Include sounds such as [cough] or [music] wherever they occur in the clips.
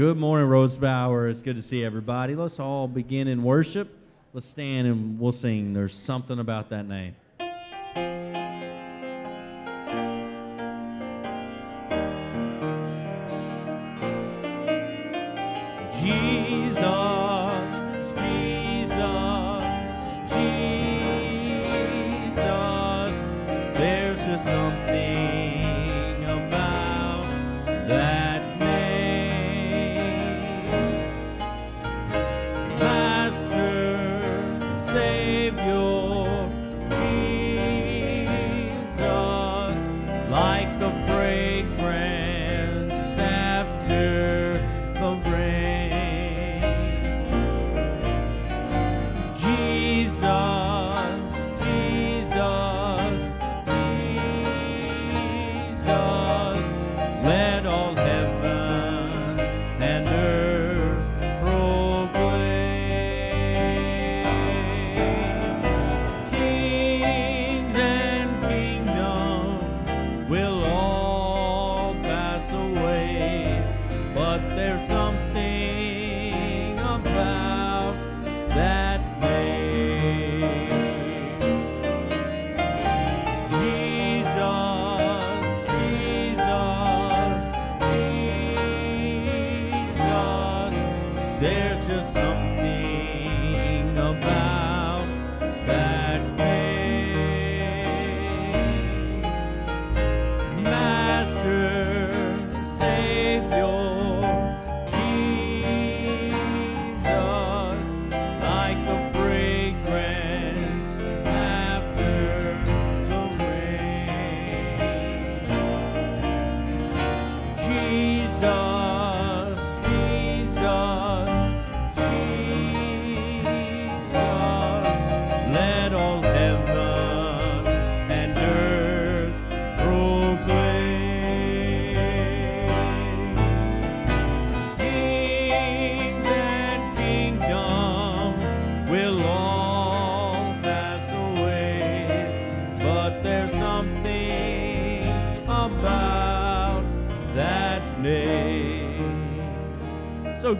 Good morning, Rosebower. It's good to see everybody. Let's all begin in worship. Let's stand and we'll sing. There's something about that name.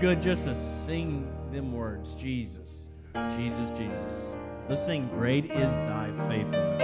good just to sing them words Jesus, Jesus, Jesus. Let's sing, Great is Thy Faithfulness.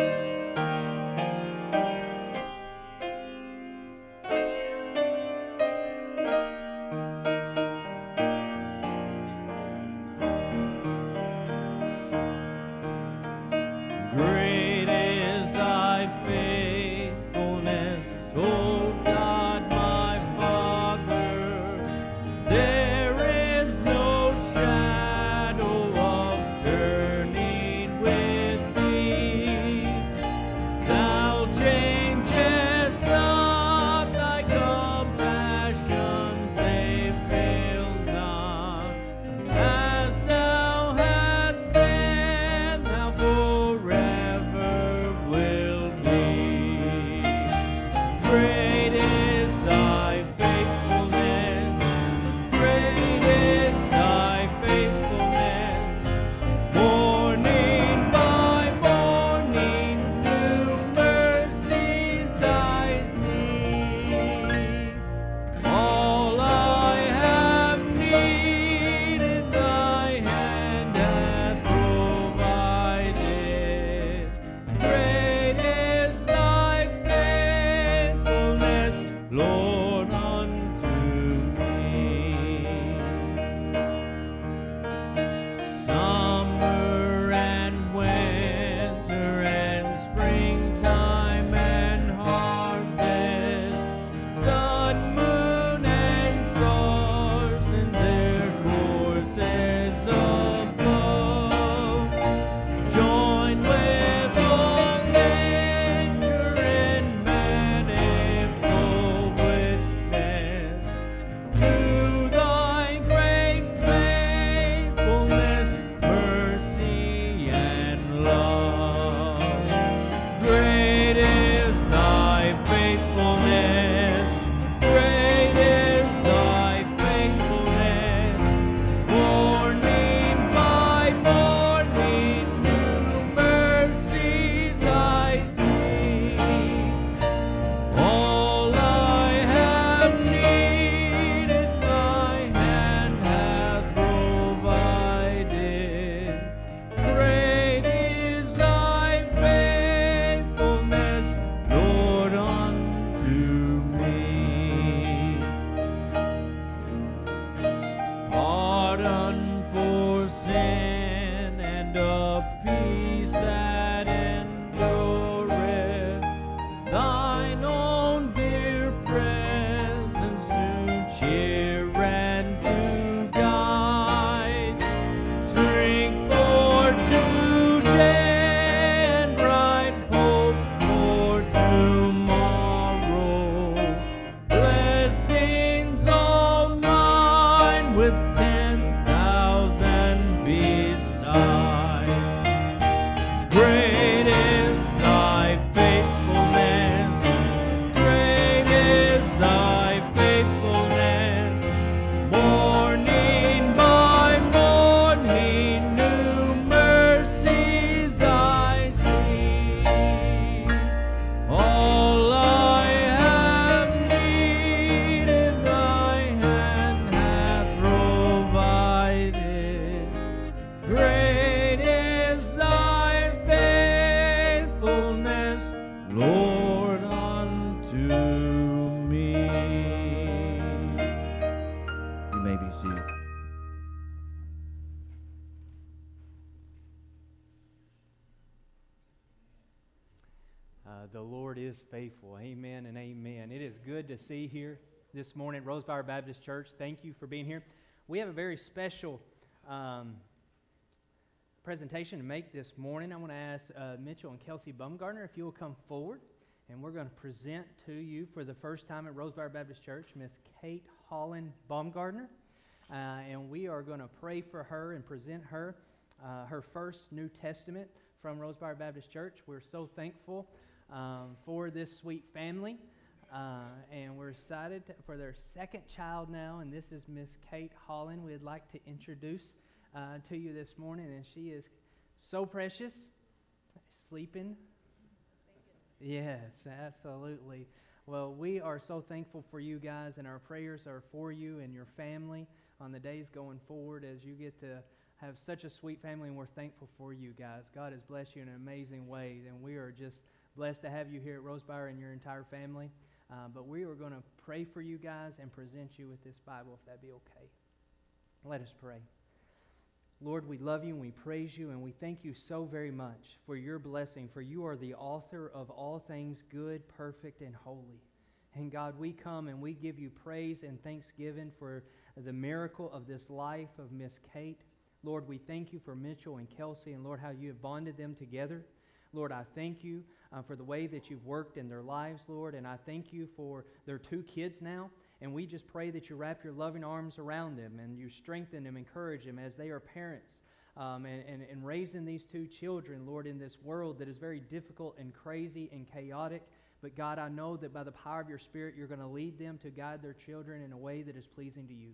Uh, the Lord is faithful. Amen and amen. It is good to see here this morning at Rosebower Baptist Church. Thank you for being here. We have a very special um, presentation to make this morning. I want to ask uh, Mitchell and Kelsey Bumgarner if you'll come forward, and we're going to present to you for the first time at Rosebower Baptist Church Miss Kate Holland Baumgartner. Uh, and we are going to pray for her and present her uh, her first New Testament from Rosebower Baptist Church. We're so thankful um, for this sweet family, uh, and we're excited for their second child now. And this is Miss Kate Holland. We'd like to introduce uh, to you this morning, and she is so precious, sleeping. Yes, absolutely. Well, we are so thankful for you guys, and our prayers are for you and your family on the days going forward as you get to have such a sweet family, and we're thankful for you guys. God has blessed you in an amazing way, and we are just blessed to have you here at Rosebower and your entire family. Uh, but we are going to pray for you guys and present you with this Bible, if that be okay. Let us pray. Lord, we love you and we praise you and we thank you so very much for your blessing, for you are the author of all things good, perfect, and holy. And God, we come and we give you praise and thanksgiving for the miracle of this life of Miss Kate. Lord, we thank you for Mitchell and Kelsey, and Lord, how you have bonded them together. Lord, I thank you uh, for the way that you've worked in their lives, Lord, and I thank you for their two kids now. And we just pray that you wrap your loving arms around them and you strengthen them, encourage them as they are parents um, and, and, and raising these two children, Lord, in this world that is very difficult and crazy and chaotic. But God, I know that by the power of your Spirit, you're going to lead them to guide their children in a way that is pleasing to you.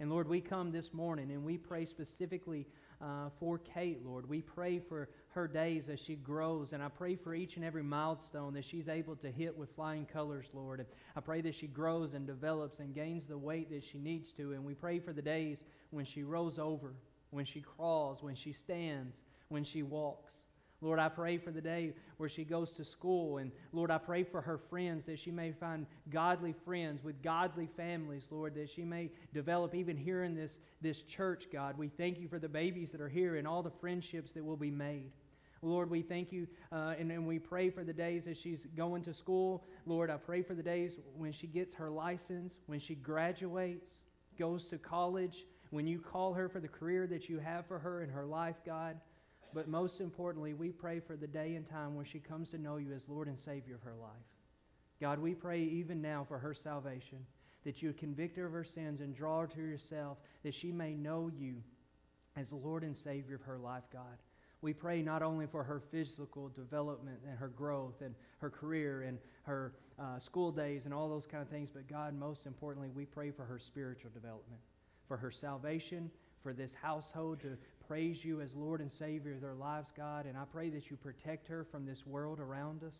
And Lord, we come this morning and we pray specifically uh, for Kate, Lord. We pray for her days as she grows, and I pray for each and every milestone that she's able to hit with flying colors, Lord. And I pray that she grows and develops and gains the weight that she needs to. And we pray for the days when she rolls over, when she crawls, when she stands, when she walks. Lord, I pray for the day where she goes to school. And Lord, I pray for her friends that she may find godly friends with godly families, Lord, that she may develop even here in this, this church, God. We thank you for the babies that are here and all the friendships that will be made. Lord, we thank you uh, and, and we pray for the days as she's going to school. Lord, I pray for the days when she gets her license, when she graduates, goes to college, when you call her for the career that you have for her in her life, God. But most importantly, we pray for the day and time when she comes to know you as Lord and Savior of her life. God, we pray even now for her salvation, that you would convict her of her sins and draw her to yourself, that she may know you as Lord and Savior of her life, God. We pray not only for her physical development and her growth and her career and her uh, school days and all those kind of things, but God, most importantly, we pray for her spiritual development, for her salvation, for this household to praise you as Lord and Savior of their lives, God. And I pray that you protect her from this world around us.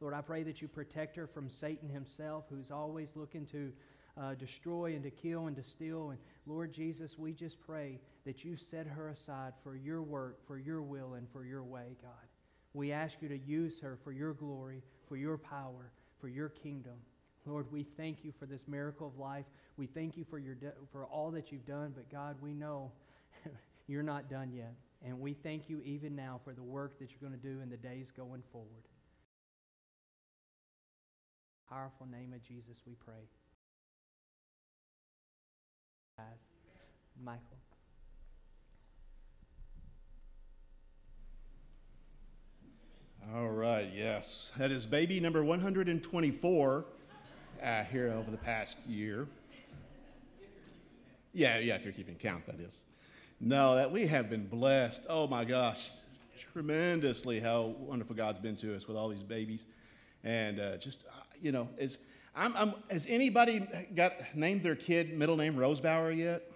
Lord, I pray that you protect her from Satan himself, who's always looking to uh, destroy and to kill and to steal. And Lord Jesus, we just pray that you set her aside for your work, for your will, and for your way, God. We ask you to use her for your glory, for your power, for your kingdom. Lord, we thank you for this miracle of life. We thank you for, your de- for all that you've done. But God, we know [laughs] you're not done yet. And we thank you even now for the work that you're going to do in the days going forward. Powerful name of Jesus, we pray. Michael. All right, yes. That is baby number 124 uh, here over the past year. Yeah, yeah, if you're keeping count, that is. No, that we have been blessed. Oh my gosh, tremendously how wonderful God's been to us with all these babies. And uh, just, uh, you know, is, I'm, I'm, has anybody got named their kid middle name Rosebower yet?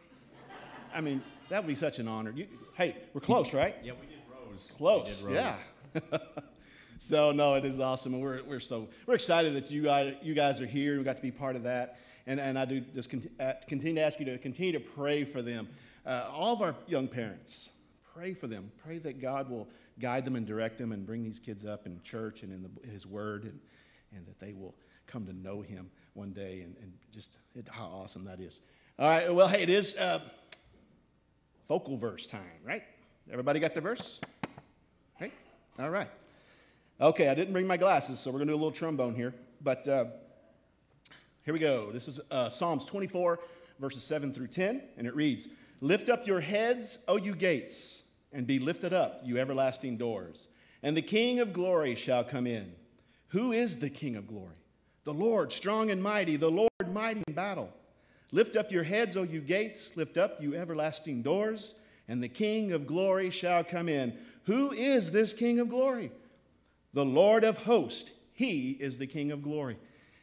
I mean, that would be such an honor. You, hey, we're close, right? Yeah, we did Rose. Close, Rose. yeah. [laughs] so no, it is awesome, and we're, we're so we're excited that you guys you guys are here and we got to be part of that. And and I do just uh, continue to ask you to continue to pray for them, uh, all of our young parents. Pray for them. Pray that God will guide them and direct them and bring these kids up in church and in the, His Word, and and that they will come to know Him one day. And, and just it, how awesome that is. All right. Well, hey, it is uh, focal verse time, right? Everybody got the verse? Right? All right. Okay, I didn't bring my glasses, so we're going to do a little trombone here. But uh, here we go. This is uh, Psalms 24, verses 7 through 10, and it reads Lift up your heads, O you gates, and be lifted up, you everlasting doors, and the King of glory shall come in. Who is the King of glory? The Lord, strong and mighty, the Lord, mighty in battle. Lift up your heads, O you gates, lift up, you everlasting doors, and the King of glory shall come in. Who is this King of glory? The Lord of hosts. He is the King of glory.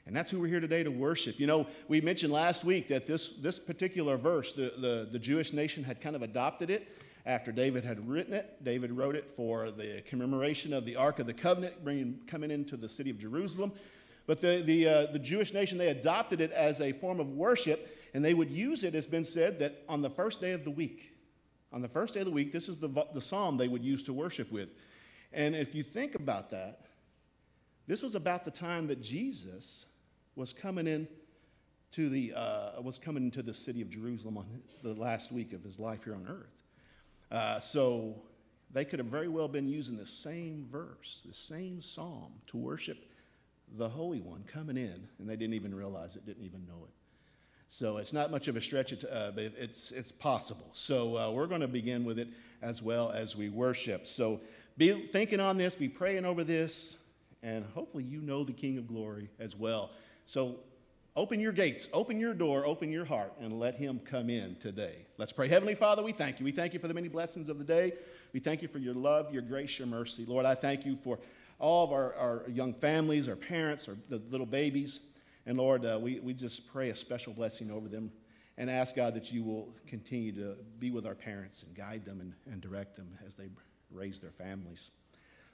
And that's who we're here today to worship. You know, we mentioned last week that this, this particular verse, the, the, the Jewish nation had kind of adopted it after David had written it. David wrote it for the commemoration of the Ark of the Covenant bringing, coming into the city of Jerusalem. But the, the, uh, the Jewish nation, they adopted it as a form of worship, and they would use it, has been said, that on the first day of the week. On the first day of the week, this is the, the psalm they would use to worship with. And if you think about that, this was about the time that Jesus was coming in to the, uh, was coming into the city of Jerusalem on the last week of his life here on earth. Uh, so they could have very well been using the same verse, the same psalm to worship the Holy One coming in, and they didn't even realize it, didn't even know it. So it's not much of a stretch, uh, but it's, it's possible. So uh, we're going to begin with it as well as we worship. So be thinking on this, be praying over this, and hopefully you know the King of Glory as well. So open your gates, open your door, open your heart, and let him come in today. Let's pray. Heavenly Father, we thank you. We thank you for the many blessings of the day. We thank you for your love, your grace, your mercy. Lord, I thank you for all of our, our young families, our parents, our, the little babies. And Lord, uh, we, we just pray a special blessing over them and ask God that you will continue to be with our parents and guide them and, and direct them as they raise their families.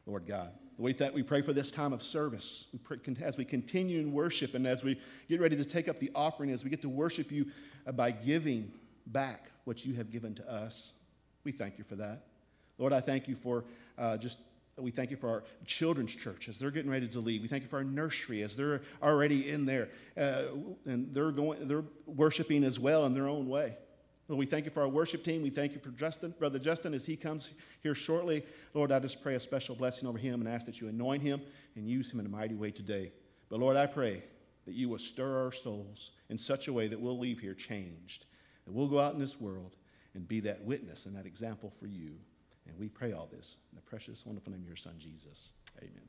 Lord God. We, th- we pray for this time of service we pray, as we continue in worship and as we get ready to take up the offering, as we get to worship you uh, by giving back what you have given to us. We thank you for that. Lord, I thank you for uh, just we thank you for our children's church as they're getting ready to leave. We thank you for our nursery as they're already in there uh, and they're going, they're worshiping as well in their own way. Lord, we thank you for our worship team. We thank you for Justin, Brother Justin, as he comes here shortly. Lord, I just pray a special blessing over him and ask that you anoint him and use him in a mighty way today. But Lord, I pray that you will stir our souls in such a way that we'll leave here changed, that we'll go out in this world and be that witness and that example for you. And we pray all this in the precious, wonderful name of your Son, Jesus. Amen.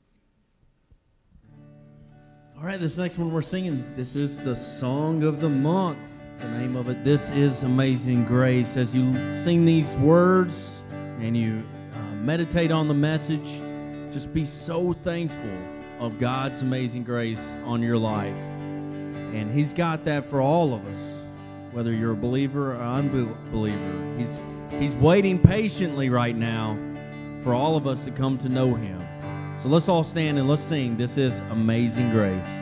All right, this next one we're singing, this is the song of the month. The name of it, This is Amazing Grace. As you sing these words and you uh, meditate on the message, just be so thankful of God's amazing grace on your life. And He's got that for all of us, whether you're a believer or unbeliever. He's He's waiting patiently right now for all of us to come to know Him. So let's all stand and let's sing. This is Amazing Grace.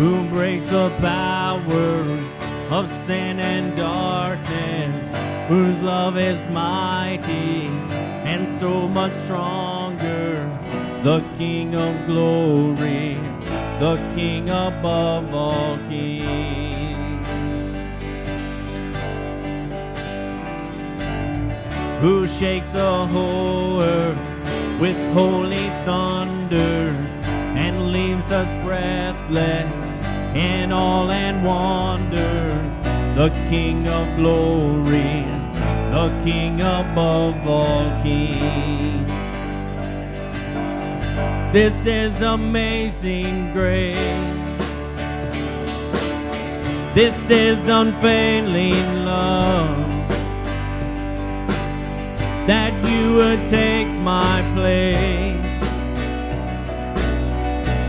Who breaks the power of sin and darkness, whose love is mighty and so much stronger, the King of glory, the King above all kings. who shakes the whole earth with holy thunder and leaves us breathless in all and wonder. The King of glory, the King above all kings. This is amazing grace. This is unfailing love. That you would take my place.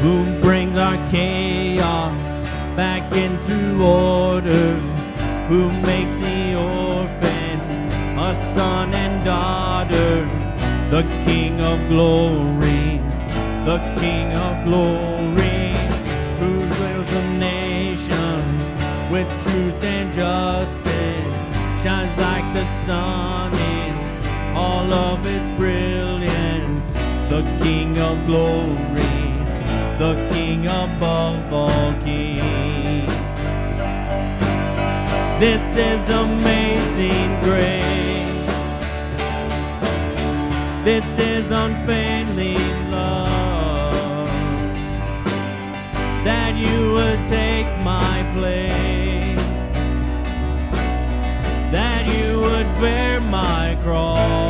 Who brings our chaos back into order? Who makes the orphan a son and daughter? The King of glory, the King of glory, who rules the nations with truth and justice, shines like the sun in all of its brilliance. The King of glory, the King above all kings. This is amazing grace. This is unfailing love. That you would take my place. That you would bear my cross.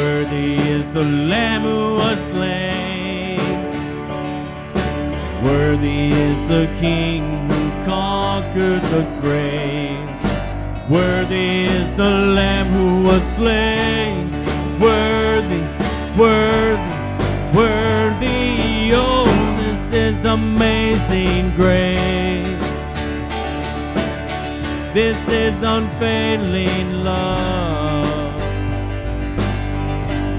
Worthy is the Lamb who was slain. Worthy is the King who conquered the grave. Worthy is the Lamb who was slain. Worthy, worthy, worthy. Oh, this is amazing grace. This is unfailing love.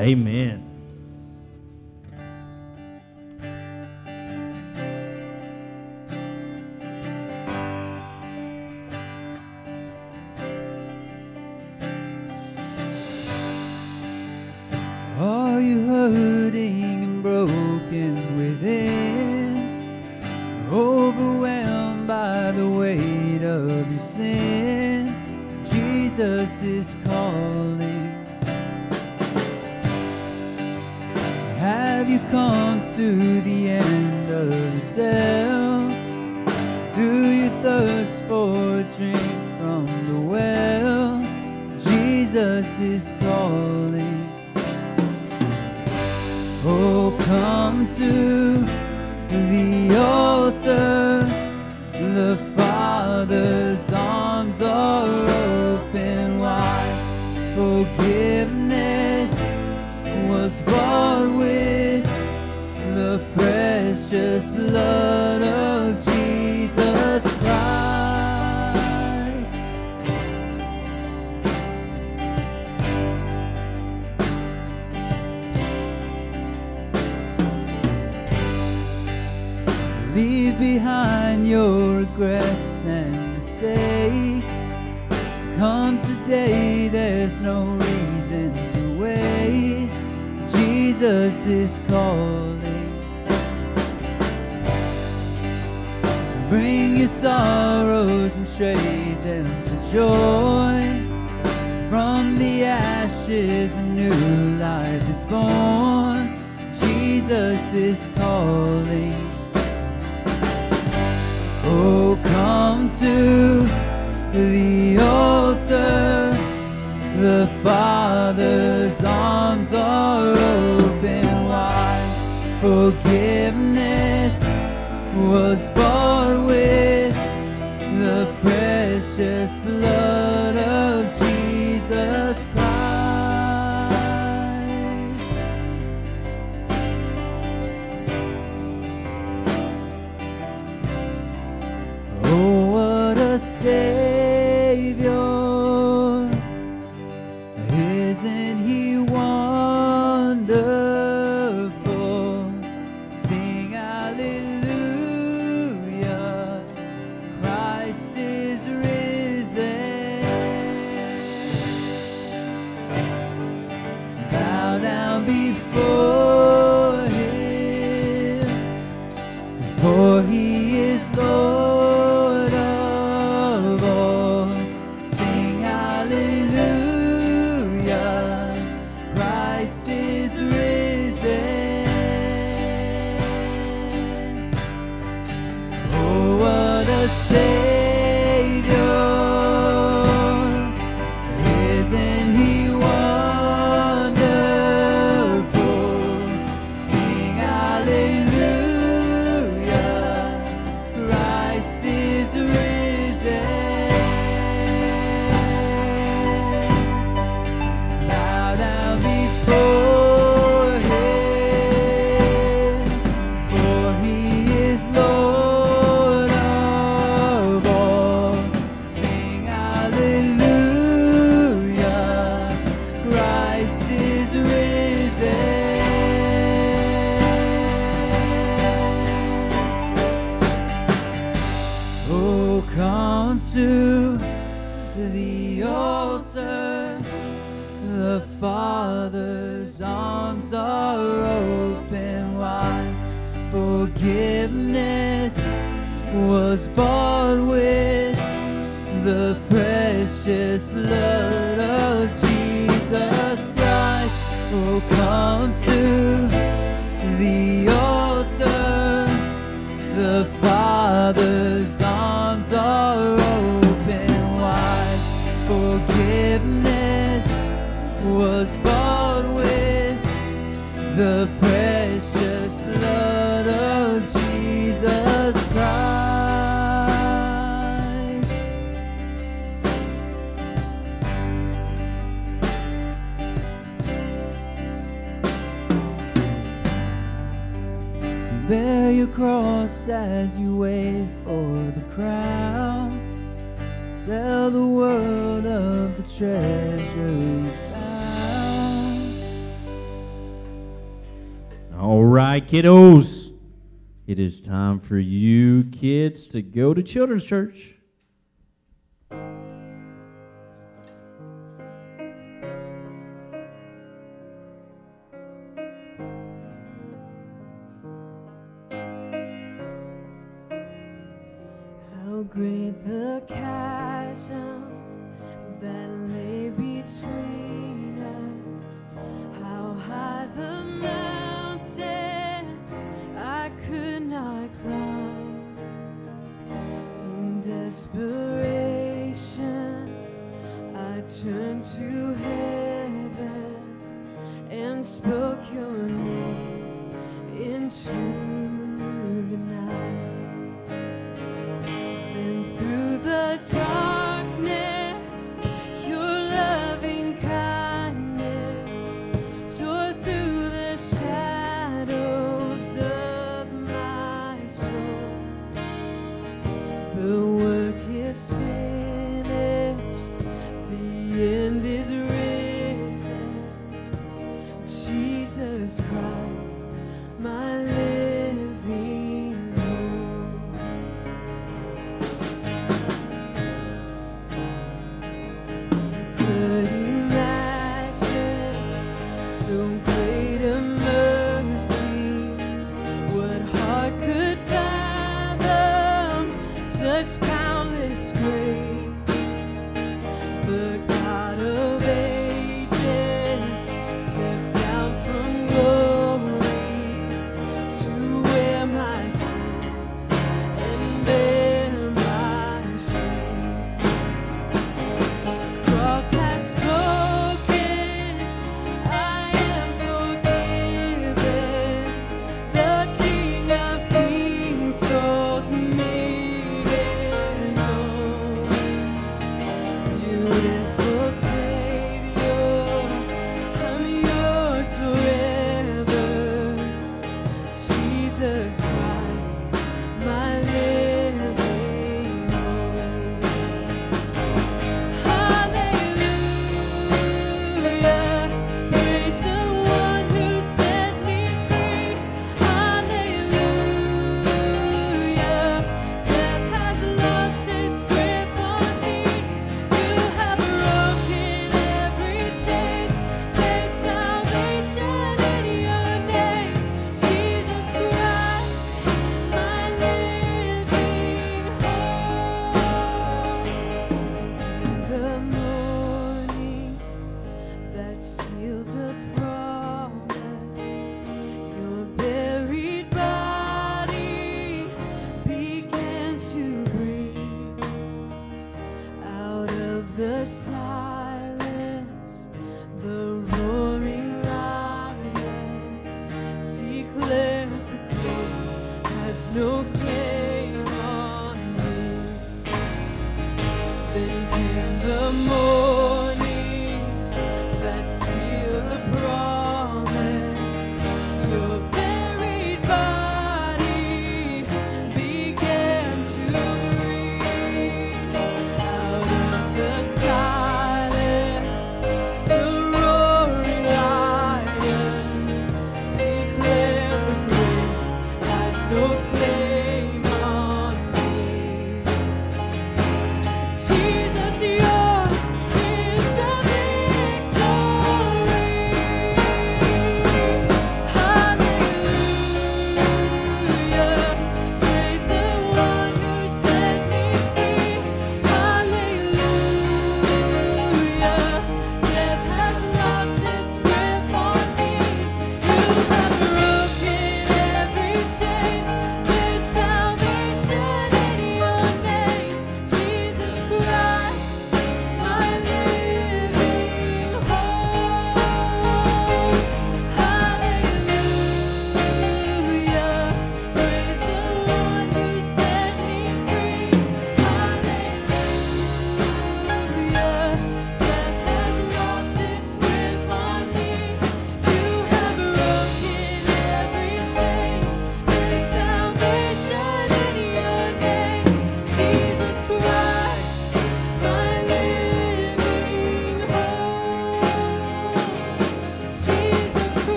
Amen. All right, kiddos. It is time for you kids to go to children's church.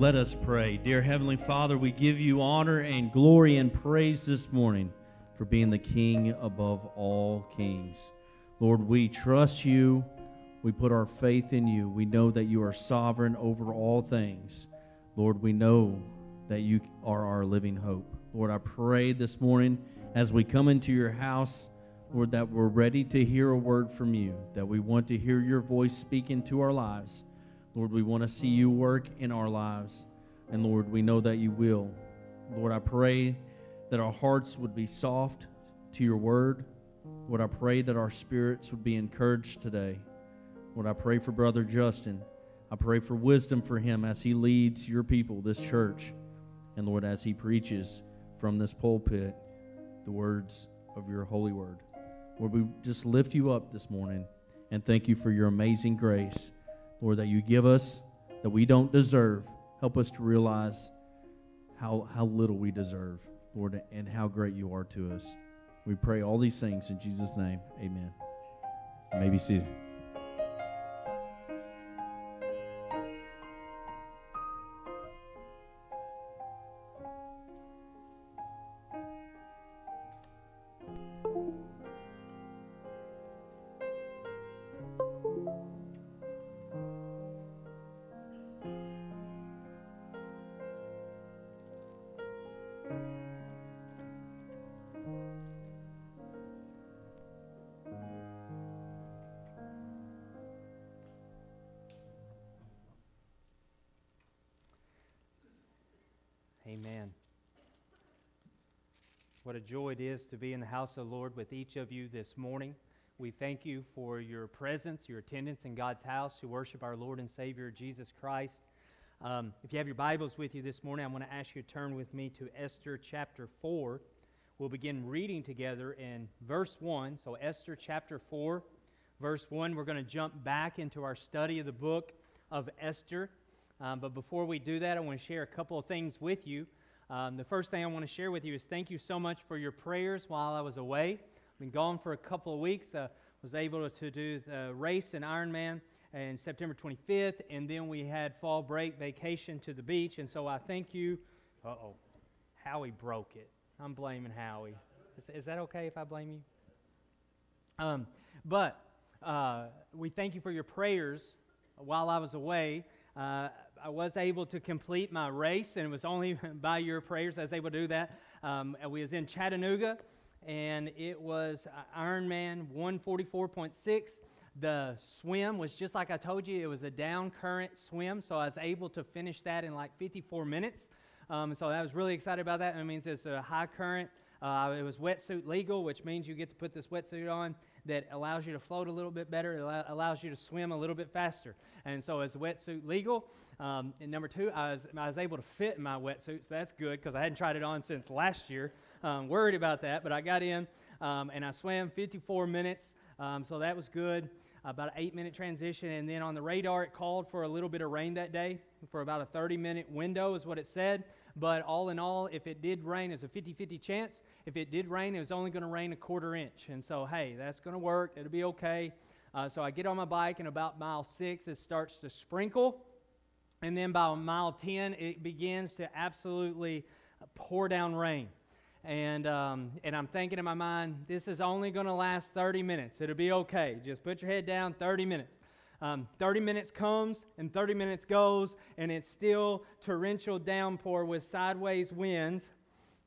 Let us pray. Dear Heavenly Father, we give you honor and glory and praise this morning for being the King above all kings. Lord, we trust you. We put our faith in you. We know that you are sovereign over all things. Lord, we know that you are our living hope. Lord, I pray this morning as we come into your house, Lord, that we're ready to hear a word from you, that we want to hear your voice speak into our lives. Lord, we want to see you work in our lives. And Lord, we know that you will. Lord, I pray that our hearts would be soft to your word. Lord, I pray that our spirits would be encouraged today. Lord, I pray for Brother Justin. I pray for wisdom for him as he leads your people, this church. And Lord, as he preaches from this pulpit the words of your holy word. Lord, we just lift you up this morning and thank you for your amazing grace. Lord, that you give us that we don't deserve. Help us to realize how, how little we deserve, Lord, and how great you are to us. We pray all these things in Jesus' name. Amen. You may. A joy it is to be in the house of the Lord with each of you this morning. We thank you for your presence, your attendance in God's house to worship our Lord and Savior Jesus Christ. Um, if you have your Bibles with you this morning, I want to ask you to turn with me to Esther chapter 4. We'll begin reading together in verse 1. So, Esther chapter 4, verse 1. We're going to jump back into our study of the book of Esther. Um, but before we do that, I want to share a couple of things with you. Um, the first thing I want to share with you is thank you so much for your prayers while I was away. I've been gone for a couple of weeks. Uh, was able to do the race in Ironman and September 25th, and then we had fall break vacation to the beach. And so I thank you. Uh oh, Howie broke it. I'm blaming Howie. Is, is that okay if I blame you? Um, but uh, we thank you for your prayers while I was away. Uh, I was able to complete my race, and it was only [laughs] by your prayers I was able to do that. Um, we was in Chattanooga, and it was uh, Ironman 144.6. The swim was just like I told you, it was a down current swim, so I was able to finish that in like 54 minutes. Um, so I was really excited about that. It means it's a high current. Uh, it was wetsuit legal, which means you get to put this wetsuit on that allows you to float a little bit better, it allows you to swim a little bit faster. And so, is wetsuit legal? Um, and number two, I was, I was able to fit in my wetsuit, so that's good because I hadn't tried it on since last year. Um, worried about that, but I got in um, and I swam 54 minutes, um, so that was good. About an eight minute transition, and then on the radar, it called for a little bit of rain that day for about a 30 minute window, is what it said. But all in all, if it did rain, it's a 50 50 chance. If it did rain, it was only going to rain a quarter inch. And so, hey, that's going to work. It'll be okay. Uh, so I get on my bike, and about mile six, it starts to sprinkle. And then by mile 10, it begins to absolutely pour down rain. And, um, and I'm thinking in my mind, this is only going to last 30 minutes. It'll be okay. Just put your head down, 30 minutes. Um, 30 minutes comes and 30 minutes goes, and it's still torrential downpour with sideways winds.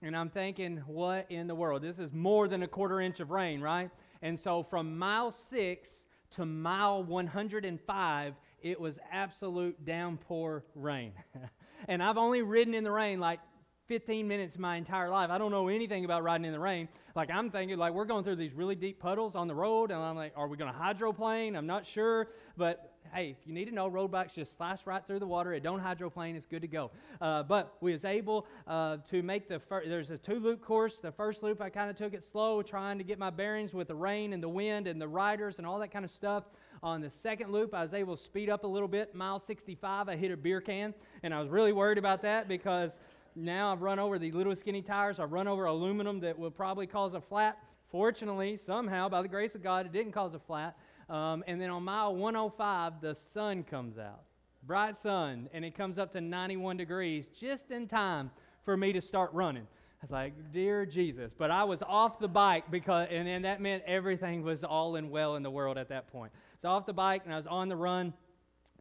And I'm thinking, what in the world? This is more than a quarter inch of rain, right? And so from mile six to mile 105, it was absolute downpour rain. [laughs] and I've only ridden in the rain like 15 minutes of my entire life. I don't know anything about riding in the rain. Like I'm thinking, like we're going through these really deep puddles on the road, and I'm like, are we going to hydroplane? I'm not sure, but hey, if you need to know, road bikes just slice right through the water. It don't hydroplane. It's good to go. Uh, but we was able uh, to make the first. There's a two loop course. The first loop I kind of took it slow, trying to get my bearings with the rain and the wind and the riders and all that kind of stuff. On the second loop, I was able to speed up a little bit. Mile 65, I hit a beer can, and I was really worried about that because now I've run over the little skinny tires. I've run over aluminum that will probably cause a flat. Fortunately, somehow, by the grace of God, it didn't cause a flat. Um, and then on mile 105, the sun comes out. Bright sun, and it comes up to 91 degrees just in time for me to start running. I was like, dear Jesus. But I was off the bike because, and, and that meant everything was all in well in the world at that point. So off the bike, and I was on the run.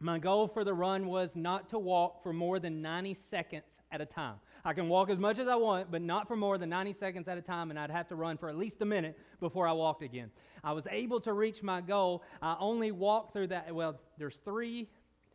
My goal for the run was not to walk for more than 90 seconds at a time. I can walk as much as I want, but not for more than 90 seconds at a time, and I'd have to run for at least a minute before I walked again. I was able to reach my goal. I only walked through that. Well, there's three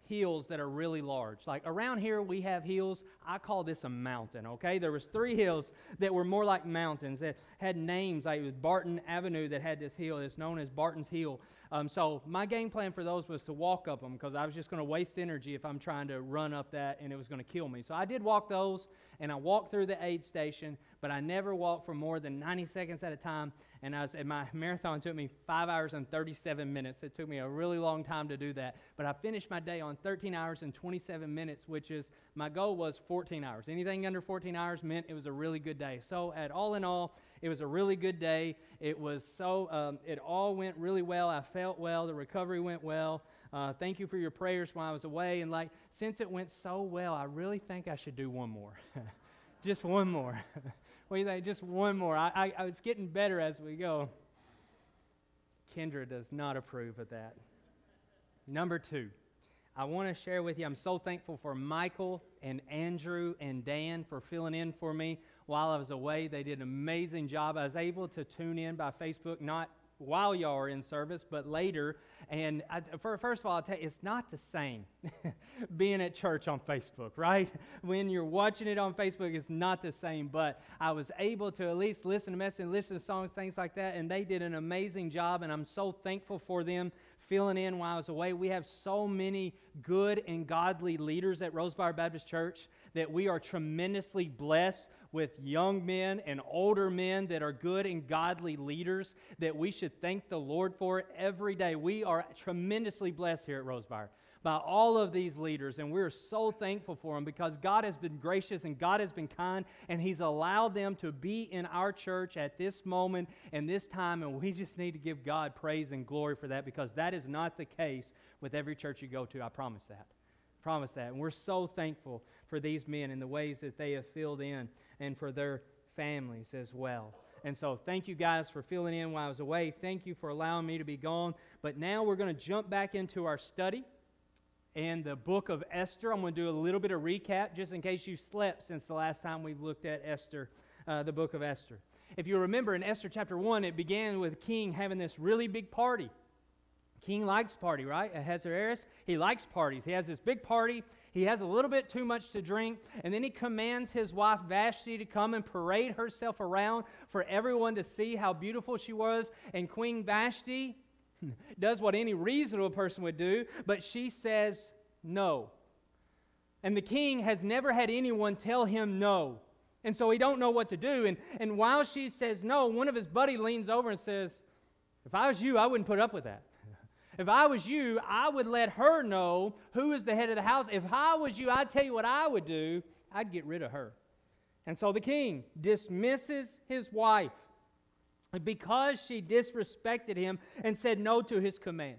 hills that are really large. Like around here we have hills. I call this a mountain, okay? There was three hills that were more like mountains that had names like it was Barton Avenue that had this hill. It's known as Barton's Hill. Um, so my game plan for those was to walk up them because I was just going to waste energy if I'm trying to run up that and it was going to kill me. So I did walk those and I walked through the aid station, but I never walked for more than 90 seconds at a time. And I was, my marathon took me five hours and 37 minutes. It took me a really long time to do that. But I finished my day on 13 hours and 27 minutes, which is my goal was 14 hours. Anything under 14 hours meant it was a really good day. So at all in all, it was a really good day. It was so, um, it all went really well. I felt well. The recovery went well. Uh, thank you for your prayers while I was away. And like, since it went so well, I really think I should do one more. [laughs] Just one more. [laughs] what do you think? Just one more. I, I, I was getting better as we go. Kendra does not approve of that. Number two, I want to share with you, I'm so thankful for Michael and Andrew and Dan for filling in for me while I was away. They did an amazing job. I was able to tune in by Facebook, not while y'all are in service, but later. And I, for, first of all, I'll tell you, it's not the same [laughs] being at church on Facebook, right? When you're watching it on Facebook, it's not the same. But I was able to at least listen to messages, listen to songs, things like that, and they did an amazing job, and I'm so thankful for them filling in while I was away. We have so many good and godly leaders at Rosebower Baptist Church that we are tremendously blessed with young men and older men that are good and godly leaders that we should thank the Lord for every day. We are tremendously blessed here at Rosebower by all of these leaders, and we're so thankful for them because God has been gracious and God has been kind, and He's allowed them to be in our church at this moment and this time, and we just need to give God praise and glory for that because that is not the case with every church you go to. I promise that. Promise that. And we're so thankful for these men and the ways that they have filled in and for their families as well. And so, thank you guys for filling in while I was away. Thank you for allowing me to be gone. But now we're going to jump back into our study. and the book of Esther. I'm going to do a little bit of recap just in case you slept since the last time we've looked at Esther, uh, the book of Esther. If you remember in Esther chapter 1, it began with King having this really big party. King likes party, right? Ahasuerus, he likes parties. He has this big party. He has a little bit too much to drink, and then he commands his wife Vashti to come and parade herself around for everyone to see how beautiful she was. And Queen Vashti [laughs] does what any reasonable person would do, but she says no. And the king has never had anyone tell him no. And so he don't know what to do. And, and while she says no, one of his buddy leans over and says, if I was you, I wouldn't put up with that. If I was you, I would let her know who is the head of the house. If I was you, I'd tell you what I would do. I'd get rid of her. And so the king dismisses his wife because she disrespected him and said no to his command.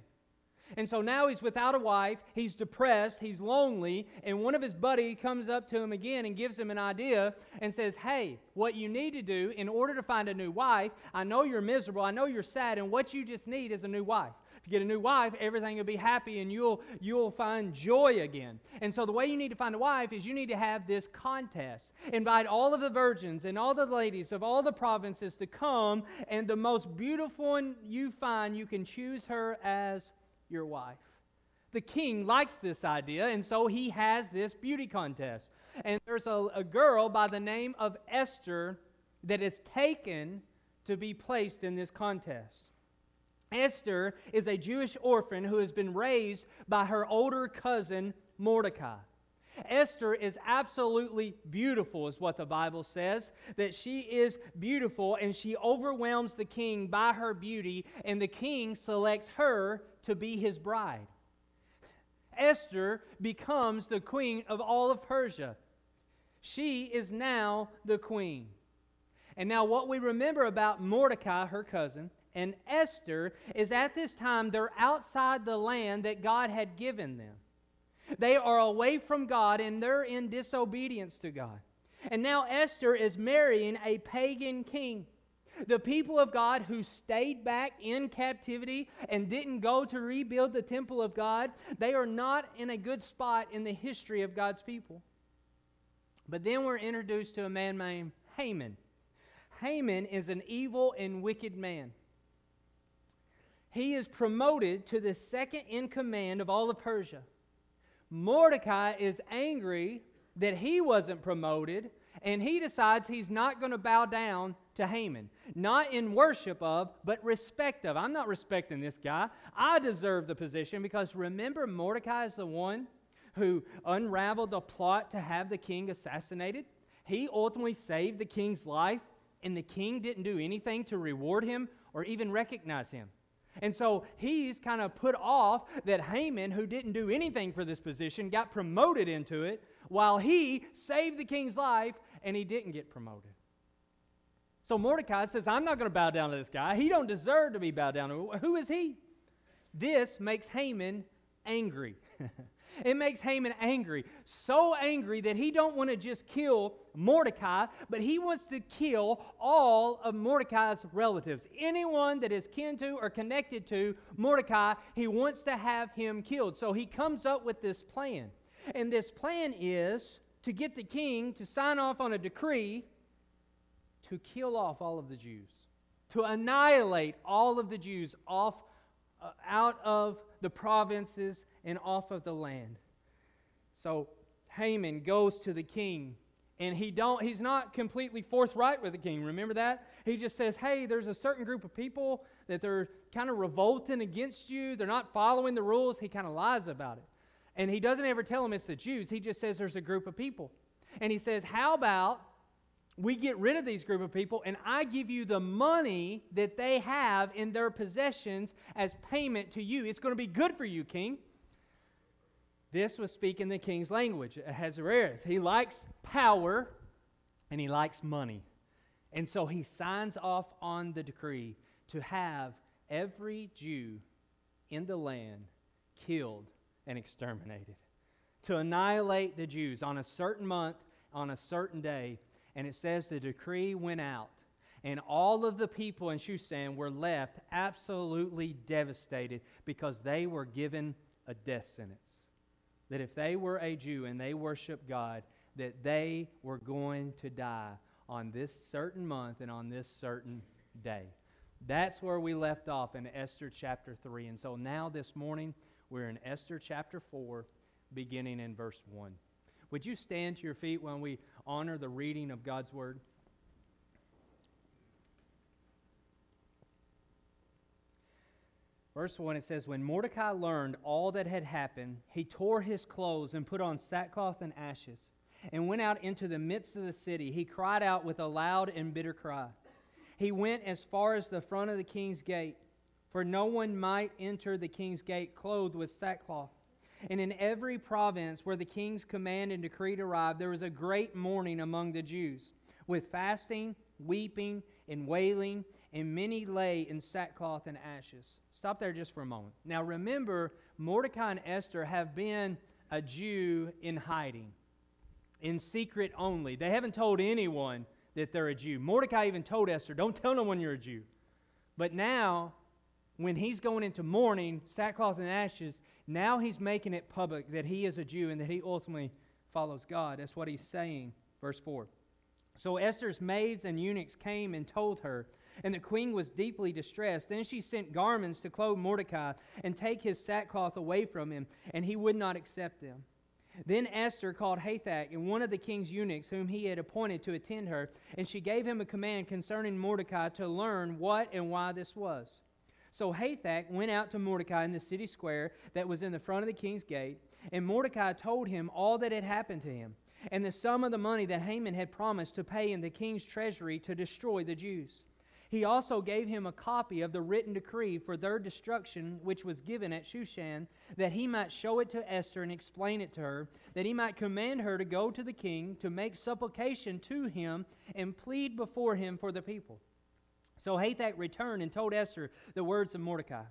And so now he's without a wife, he's depressed, he's lonely, and one of his buddy comes up to him again and gives him an idea and says, "Hey, what you need to do in order to find a new wife, I know you're miserable, I know you're sad, and what you just need is a new wife. You get a new wife, everything will be happy and you'll you'll find joy again. And so the way you need to find a wife is you need to have this contest. Invite all of the virgins and all the ladies of all the provinces to come, and the most beautiful one you find, you can choose her as your wife. The king likes this idea, and so he has this beauty contest. And there's a, a girl by the name of Esther that is taken to be placed in this contest. Esther is a Jewish orphan who has been raised by her older cousin Mordecai. Esther is absolutely beautiful, is what the Bible says. That she is beautiful and she overwhelms the king by her beauty, and the king selects her to be his bride. Esther becomes the queen of all of Persia. She is now the queen. And now, what we remember about Mordecai, her cousin, and Esther is at this time they're outside the land that God had given them. They are away from God and they're in disobedience to God. And now Esther is marrying a pagan king. The people of God who stayed back in captivity and didn't go to rebuild the temple of God, they are not in a good spot in the history of God's people. But then we're introduced to a man named Haman. Haman is an evil and wicked man. He is promoted to the second in command of all of Persia. Mordecai is angry that he wasn't promoted, and he decides he's not going to bow down to Haman. Not in worship of, but respect of. I'm not respecting this guy. I deserve the position because remember, Mordecai is the one who unraveled the plot to have the king assassinated. He ultimately saved the king's life, and the king didn't do anything to reward him or even recognize him. And so he's kind of put off that Haman, who didn't do anything for this position, got promoted into it, while he saved the king's life and he didn't get promoted. So Mordecai says, I'm not going to bow down to this guy. He don't deserve to be bowed down to. Who is he? This makes Haman angry. [laughs] it makes Haman angry. So angry that he don't want to just kill Mordecai, but he wants to kill all of Mordecai's relatives. Anyone that is kin to or connected to Mordecai, he wants to have him killed. So he comes up with this plan. And this plan is to get the king to sign off on a decree to kill off all of the Jews, to annihilate all of the Jews off uh, out of the provinces and off of the land. So Haman goes to the king and he don't he's not completely forthright with the king. Remember that? He just says hey there's a certain group of people that they're kind of revolting against you. They're not following the rules. He kind of lies about it. And he doesn't ever tell them it's the jews. He just says there's a group of people. And he says how about we get rid of these group of people and I give you the money that they have in their possessions as payment to you. It's going to be good for you, king. This was speaking the king's language, Ahasuerus. He likes power and he likes money. And so he signs off on the decree to have every Jew in the land killed and exterminated, to annihilate the Jews on a certain month, on a certain day. And it says the decree went out, and all of the people in Shushan were left absolutely devastated because they were given a death sentence. That if they were a Jew and they worshiped God, that they were going to die on this certain month and on this certain day. That's where we left off in Esther chapter 3. And so now this morning, we're in Esther chapter 4, beginning in verse 1. Would you stand to your feet when we honor the reading of God's Word? Verse 1 it says, When Mordecai learned all that had happened, he tore his clothes and put on sackcloth and ashes, and went out into the midst of the city. He cried out with a loud and bitter cry. He went as far as the front of the king's gate, for no one might enter the king's gate clothed with sackcloth. And in every province where the king's command and decree arrived, there was a great mourning among the Jews, with fasting, weeping, and wailing, and many lay in sackcloth and ashes. Stop there just for a moment. Now remember, Mordecai and Esther have been a Jew in hiding, in secret only. They haven't told anyone that they're a Jew. Mordecai even told Esther, Don't tell no one you're a Jew. But now, when he's going into mourning, sackcloth and ashes, now he's making it public that he is a Jew and that he ultimately follows God. That's what he's saying. Verse 4. So Esther's maids and eunuchs came and told her, and the queen was deeply distressed. Then she sent garments to clothe Mordecai and take his sackcloth away from him, and he would not accept them. Then Esther called Hathach and one of the king's eunuchs, whom he had appointed to attend her, and she gave him a command concerning Mordecai to learn what and why this was. So Hathach went out to Mordecai in the city square that was in the front of the king's gate, and Mordecai told him all that had happened to him, and the sum of the money that Haman had promised to pay in the king's treasury to destroy the Jews. He also gave him a copy of the written decree for their destruction, which was given at Shushan, that he might show it to Esther and explain it to her, that he might command her to go to the king to make supplication to him and plead before him for the people. So Hathach returned and told Esther the words of Mordecai.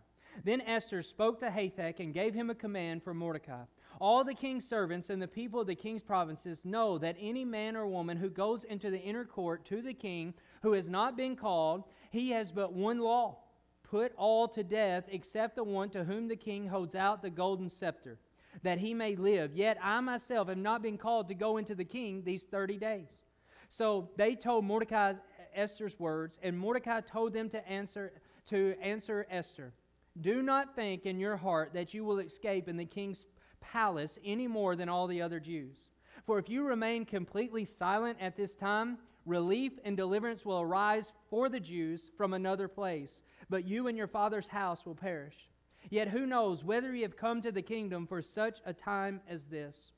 Then Esther spoke to Hathach and gave him a command for Mordecai. All the king's servants and the people of the king's provinces know that any man or woman who goes into the inner court to the king who has not been called, he has but one law put all to death except the one to whom the king holds out the golden scepter, that he may live. Yet I myself have not been called to go into the king these 30 days. So they told Mordecai Esther's words, and Mordecai told them to answer to answer Esther. Do not think in your heart that you will escape in the king's palace any more than all the other Jews. For if you remain completely silent at this time, relief and deliverance will arise for the Jews from another place, but you and your father's house will perish. Yet who knows whether ye have come to the kingdom for such a time as this?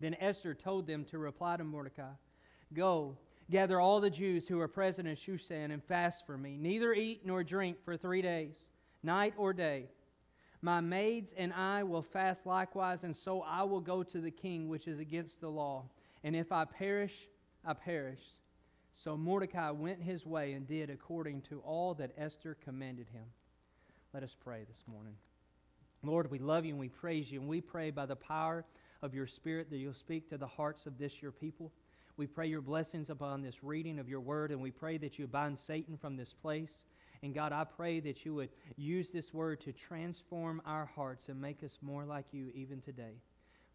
Then Esther told them to reply to Mordecai Go, gather all the Jews who are present in Shushan and fast for me. Neither eat nor drink for three days, night or day. My maids and I will fast likewise, and so I will go to the king, which is against the law. And if I perish, I perish. So Mordecai went his way and did according to all that Esther commanded him. Let us pray this morning. Lord, we love you and we praise you, and we pray by the power of your Spirit that you'll speak to the hearts of this your people. We pray your blessings upon this reading of your word, and we pray that you bind Satan from this place. And God, I pray that you would use this word to transform our hearts and make us more like you even today.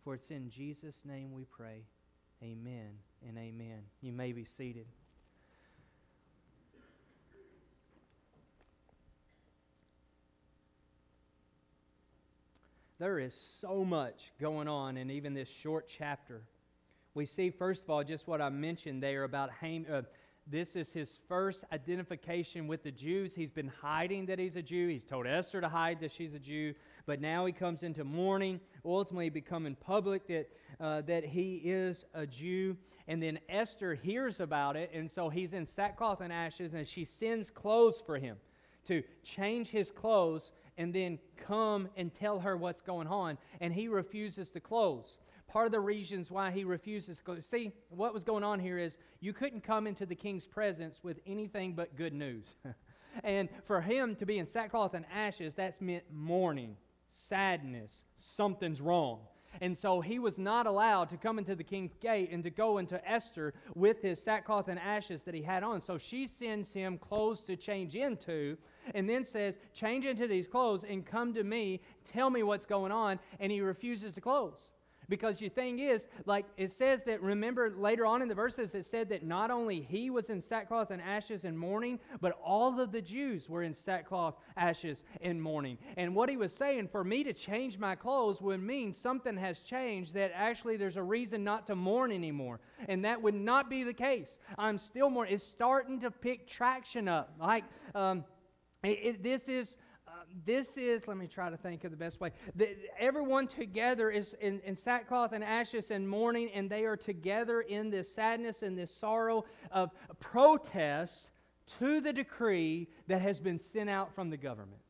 For it's in Jesus' name we pray. Amen and amen. You may be seated. There is so much going on in even this short chapter. We see, first of all, just what I mentioned there about Haman. Uh, this is his first identification with the Jews. He's been hiding that he's a Jew. He's told Esther to hide that she's a Jew. But now he comes into mourning, ultimately becoming public that, uh, that he is a Jew. And then Esther hears about it, and so he's in sackcloth and ashes, and she sends clothes for him to change his clothes and then come and tell her what's going on. And he refuses to close. part of the reasons why he refuses to go. See, what was going on here is you couldn't come into the king's presence with anything but good news. [laughs] and for him to be in sackcloth and ashes, that's meant mourning, sadness, something's wrong. And so he was not allowed to come into the king's gate and to go into Esther with his sackcloth and ashes that he had on. So she sends him clothes to change into and then says, Change into these clothes and come to me, tell me what's going on. And he refuses the clothes. Because your thing is, like it says that, remember later on in the verses, it said that not only he was in sackcloth and ashes and mourning, but all of the Jews were in sackcloth, ashes, and mourning. And what he was saying, for me to change my clothes would mean something has changed, that actually there's a reason not to mourn anymore. And that would not be the case. I'm still mourning. It's starting to pick traction up. Like, um, it, it- this is uh, this is let me try to think of the best way. The, everyone together is in, in sackcloth and ashes and mourning and they are together in this sadness and this sorrow of protest to the decree that has been sent out from the government.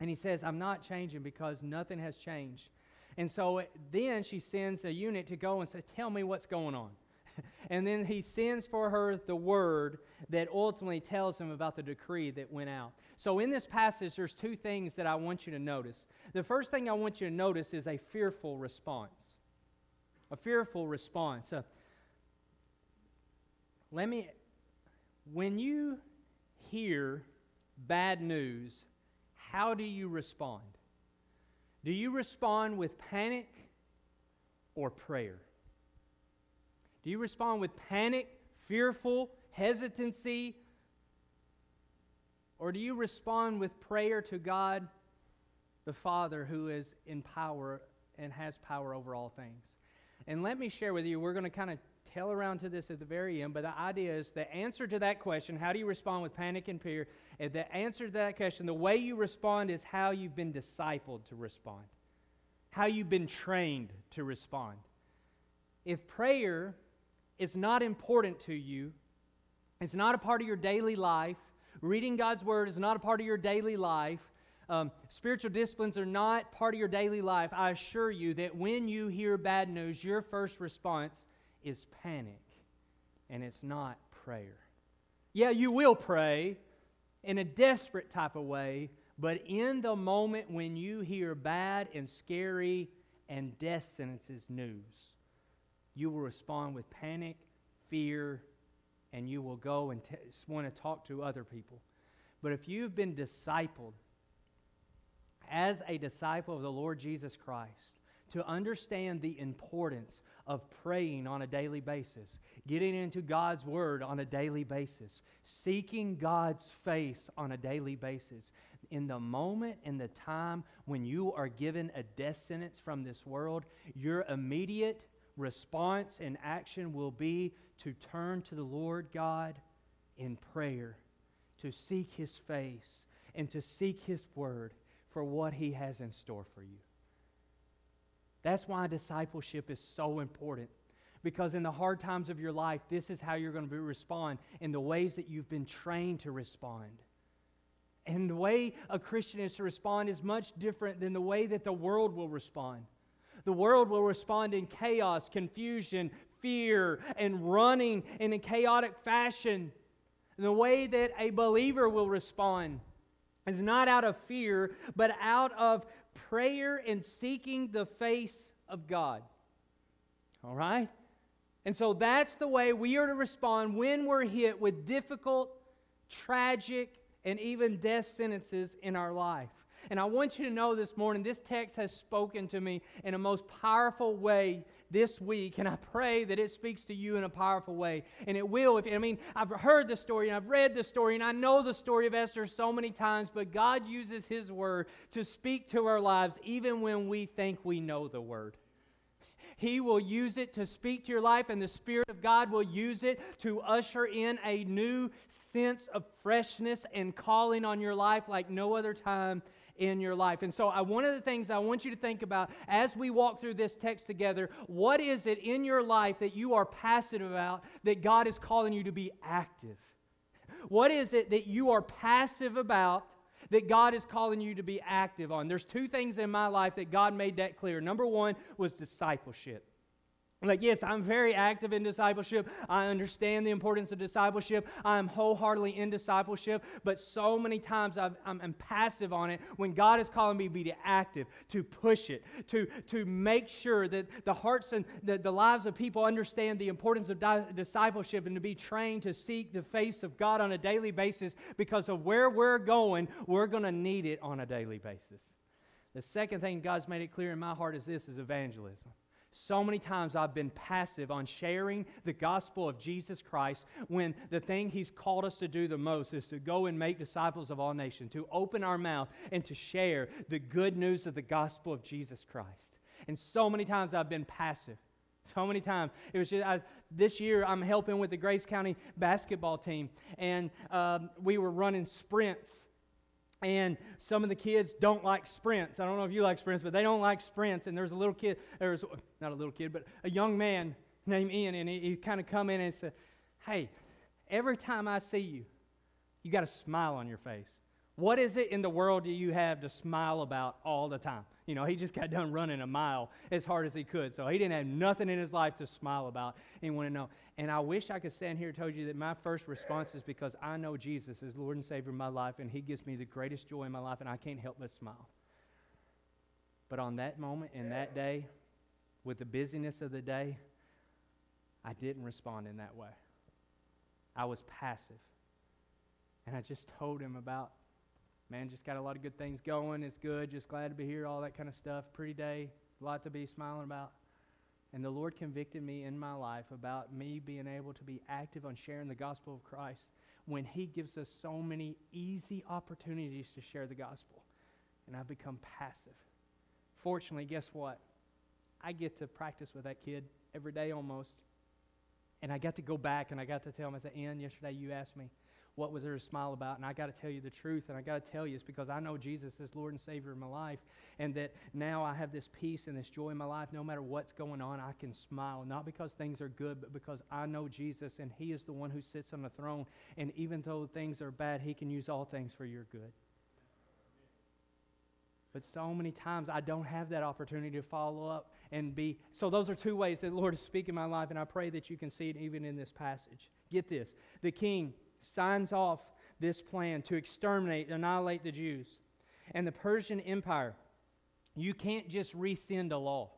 And he says i'm not changing because nothing has changed. And so then she sends a eunuch to go and say tell me what's going on. [laughs] And then he sends for her the word that ultimately tells him about the decree that went out. So in this passage, there's two things that I want you to notice. The first thing I want you to notice is a fearful response. A fearful response. Uh, let me, when you hear bad news, how do you respond? Do you respond with panic or prayer? Do you respond with panic, fearful, hesitancy? Or do you respond with prayer to God the Father who is in power and has power over all things? And let me share with you, we're going to kind of tail around to this at the very end, but the idea is the answer to that question, how do you respond with panic and fear? And the answer to that question, the way you respond is how you've been discipled to respond, how you've been trained to respond. If prayer is not important to you, it's not a part of your daily life, reading God's Word is not a part of your daily life, um, spiritual disciplines are not part of your daily life, I assure you that when you hear bad news, your first response is panic, and it's not prayer. Yeah, you will pray in a desperate type of way, but in the moment when you hear bad and scary and death sentences news, you will respond with panic, fear, and you will go and t- want to talk to other people. But if you've been discipled as a disciple of the Lord Jesus Christ, to understand the importance of praying on a daily basis, getting into God's Word on a daily basis, seeking God's face on a daily basis, in the moment and the time when you are given a death sentence from this world, your immediate response and action will be to turn to the Lord God in prayer, to seek His face, and to seek His Word for what He has in store for you. That's why discipleship is so important. Because in the hard times of your life, this is how you're going to respond in the ways that you've been trained to respond. And the way a Christian is to respond is much different than the way that the world will respond. The world will respond in chaos, confusion, fear, and running in a chaotic fashion. The way that a believer will respond is not out of fear, but out of prayer and seeking the face of God. All right? And so that's the way we are to respond when we're hit with difficult, tragic, and even death sentences in our life. And I want you to know this morning, this text has spoken to me in a most powerful way this week, and I pray that it speaks to you in a powerful way. And it will. If I mean, I've heard the story and I've read the story, and I know the story of Esther so many times, but God uses His word to speak to our lives even when we think we know the word. He will use it to speak to your life, and the Spirit of God will use it to usher in a new sense of freshness and calling on your life like no other time in your life. And so, I, one of the things I want you to think about as we walk through this text together what is it in your life that you are passive about that God is calling you to be active? What is it that you are passive about that God is calling you to be active on? There's two things in my life that God made that clear. Number one was discipleship. Like, yes, I'm very active in discipleship. I understand the importance of discipleship. I'm wholeheartedly in discipleship, but so many times I'm, I'm passive on it when God is calling me to be active, to push it, to, to make sure that the hearts and the, the lives of people understand the importance of di- discipleship and to be trained to seek the face of God on a daily basis because of where we're going, we're going to need it on a daily basis. The second thing God's made it clear in my heart is this is evangelism. So many times I've been passive on sharing the gospel of Jesus Christ when the thing He's called us to do the most is to go and make disciples of all nations, to open our mouth and to share the good news of the gospel of Jesus Christ. And so many times I've been passive. So many times. It was just, I, this year I'm helping with the Grace County basketball team, and um, we were running sprints and some of the kids don't like sprints. I don't know if you like sprints, but they don't like sprints. And there's a little kid, there's not a little kid, but a young man named Ian, and he, he kind of come in and said, "Hey, every time I see you, you got a smile on your face. What is it in the world do you have to smile about all the time?" You know, he just got done running a mile as hard as he could, so he didn't have nothing in his life to smile about. And want to know. And I wish I could stand here and tell you that my first response is because I know Jesus is Lord and Savior of my life, and He gives me the greatest joy in my life, and I can't help but smile. But on that moment, in that day, with the busyness of the day, I didn't respond in that way. I was passive. And I just told him about, man, just got a lot of good things going. It's good. Just glad to be here, all that kind of stuff. Pretty day, a lot to be smiling about. And the Lord convicted me in my life about me being able to be active on sharing the gospel of Christ when He gives us so many easy opportunities to share the gospel. And I've become passive. Fortunately, guess what? I get to practice with that kid every day almost. And I got to go back and I got to tell him, I said, Ian, yesterday you asked me what was there to smile about? And I got to tell you the truth, and I got to tell you it's because I know Jesus is Lord and Savior of my life, and that now I have this peace and this joy in my life. No matter what's going on, I can smile, not because things are good, but because I know Jesus, and He is the one who sits on the throne. And even though things are bad, He can use all things for your good. But so many times I don't have that opportunity to follow up and be. So, those are two ways that the Lord is speaking in my life, and I pray that you can see it even in this passage. Get this the king signs off this plan to exterminate, annihilate the Jews. And the Persian Empire, you can't just rescind a law.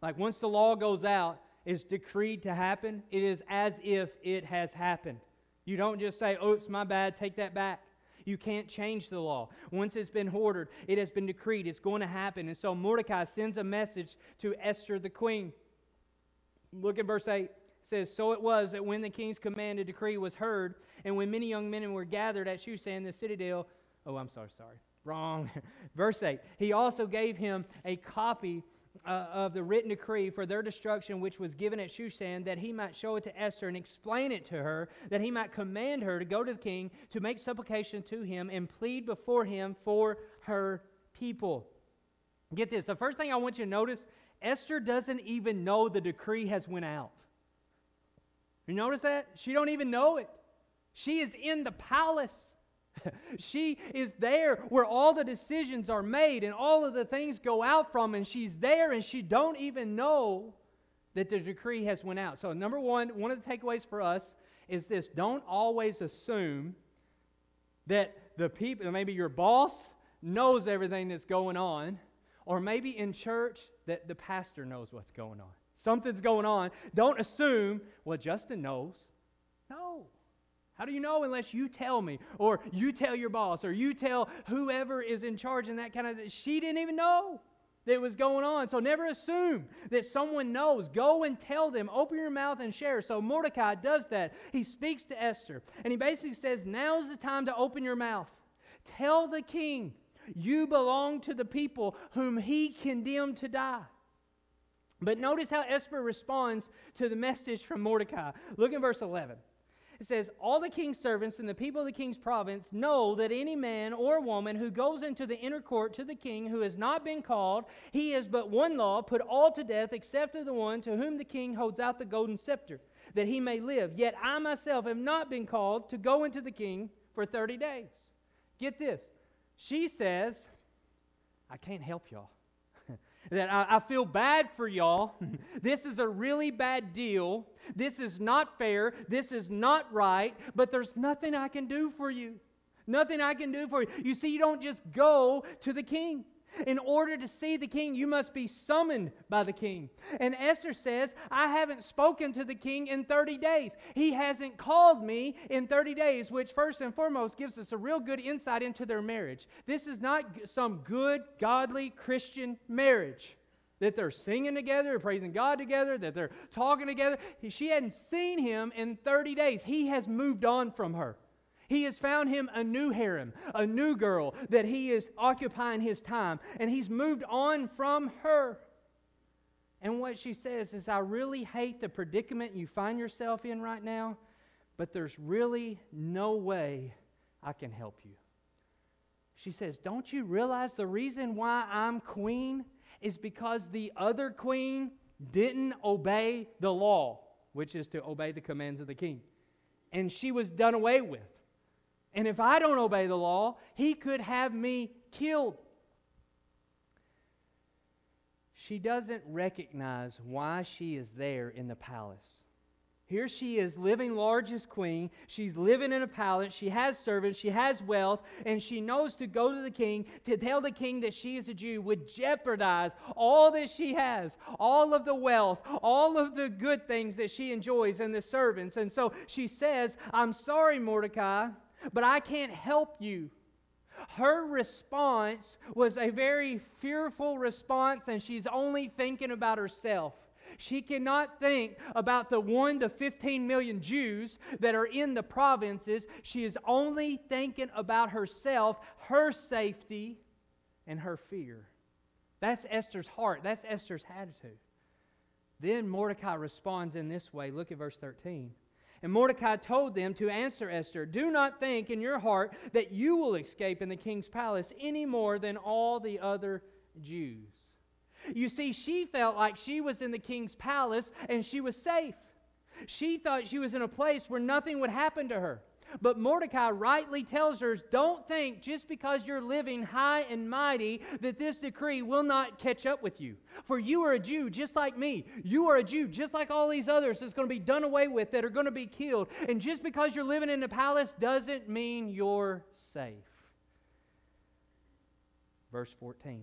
Like once the law goes out, it's decreed to happen, it is as if it has happened. You don't just say, oh, oops, my bad, take that back. You can't change the law. Once it's been ordered, it has been decreed, it's going to happen. And so Mordecai sends a message to Esther the queen. Look at verse 8 says, So it was that when the king's commanded decree was heard, and when many young men were gathered at Shushan, the citadel, oh, I'm sorry, sorry, wrong. [laughs] Verse 8, he also gave him a copy uh, of the written decree for their destruction, which was given at Shushan, that he might show it to Esther and explain it to her, that he might command her to go to the king to make supplication to him and plead before him for her people. Get this, the first thing I want you to notice Esther doesn't even know the decree has went out. You notice that? She don't even know it. She is in the palace. [laughs] she is there where all the decisions are made and all of the things go out from and she's there and she don't even know that the decree has went out. So number 1, one of the takeaways for us is this, don't always assume that the people maybe your boss knows everything that's going on or maybe in church that the pastor knows what's going on. Something's going on. Don't assume, well, Justin knows. No. How do you know unless you tell me, or you tell your boss, or you tell whoever is in charge and that kind of She didn't even know that was going on. So never assume that someone knows. Go and tell them. Open your mouth and share. So Mordecai does that. He speaks to Esther, and he basically says, Now's the time to open your mouth. Tell the king, you belong to the people whom he condemned to die. But notice how Esther responds to the message from Mordecai. Look at verse 11. It says, All the king's servants and the people of the king's province know that any man or woman who goes into the inner court to the king who has not been called, he is but one law, put all to death except to the one to whom the king holds out the golden scepter, that he may live. Yet I myself have not been called to go into the king for 30 days. Get this. She says, I can't help y'all that I, I, feel bad for y'all. [laughs] this is a really bad deal. This is not fair. This is not right, but there's nothing I can do for you. Nothing I can do for you. You see, you don't just go to the king. In order to see the king, you must be summoned by the king. And Esther says, I haven't spoken to the king in 30 days. He hasn't called me in 30 days, which first and foremost gives us a real good insight into their marriage. This is not some good, godly Christian marriage. that they're singing together, praising God together, that they're talking together. She hadn't seen him in 30 days. He has moved on from her. He has found him a new harem, a new girl that he is occupying his time, and he's moved on from her. And what she says is, I really hate the predicament you find yourself in right now, but there's really no way I can help you. She says, Don't you realize the reason why I'm queen is because the other queen didn't obey the law, which is to obey the commands of the king. And she was done away with. And if I don't obey the law, he could have me killed. She doesn't recognize why she is there in the palace. Here she is living large as queen. She's living in a palace. She has servants. She has wealth. And she knows to go to the king to tell the king that she is a Jew would jeopardize all that she has, all of the wealth, all of the good things that she enjoys, and the servants. And so she says, I'm sorry, Mordecai, but I can't help you. Her response was a very fearful response, and she's only thinking about herself. She cannot think about the 1 to 15 million Jews that are in the provinces. She is only thinking about herself, her safety, and her fear. That's Esther's heart. That's Esther's attitude. Then Mordecai responds in this way. Look at verse 13. And Mordecai told them to answer Esther, Do not think in your heart that you will escape in the king's palace any more than all the other Jews. You see, she felt like she was in the king's palace and she was safe. She thought she was in a place where nothing would happen to her. But Mordecai rightly tells her, Don't think just because you're living high and mighty that this decree will not catch up with you. For you are a Jew just like me. You are a Jew just like all these others that's going to be done away with, that are going to be killed. And just because you're living in the palace doesn't mean you're safe. Verse 14.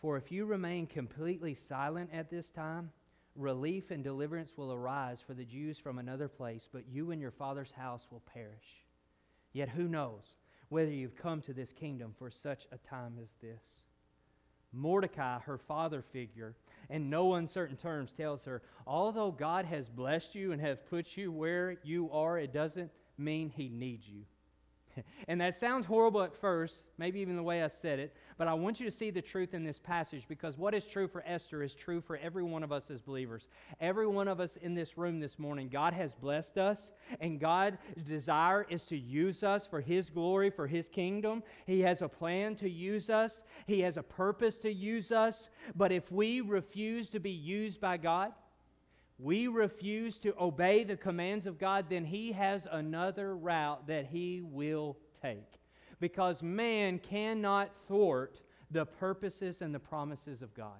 For if you remain completely silent at this time, relief and deliverance will arise for the Jews from another place, but you and your father's house will perish. Yet who knows whether you've come to this kingdom for such a time as this? Mordecai, her father figure, in no uncertain terms tells her, although God has blessed you and has put you where you are, it doesn't mean he needs you. [laughs] and that sounds horrible at first, maybe even the way I said it, but I want you to see the truth in this passage because what is true for Esther is true for every one of us as believers. Every one of us in this room this morning, God has blessed us, and God's desire is to use us for His glory, for His kingdom. He has a plan to use us, He has a purpose to use us, but if we refuse to be used by God, we refuse to obey the commands of God, then He has another route that He will take. Because man cannot thwart the purposes and the promises of God.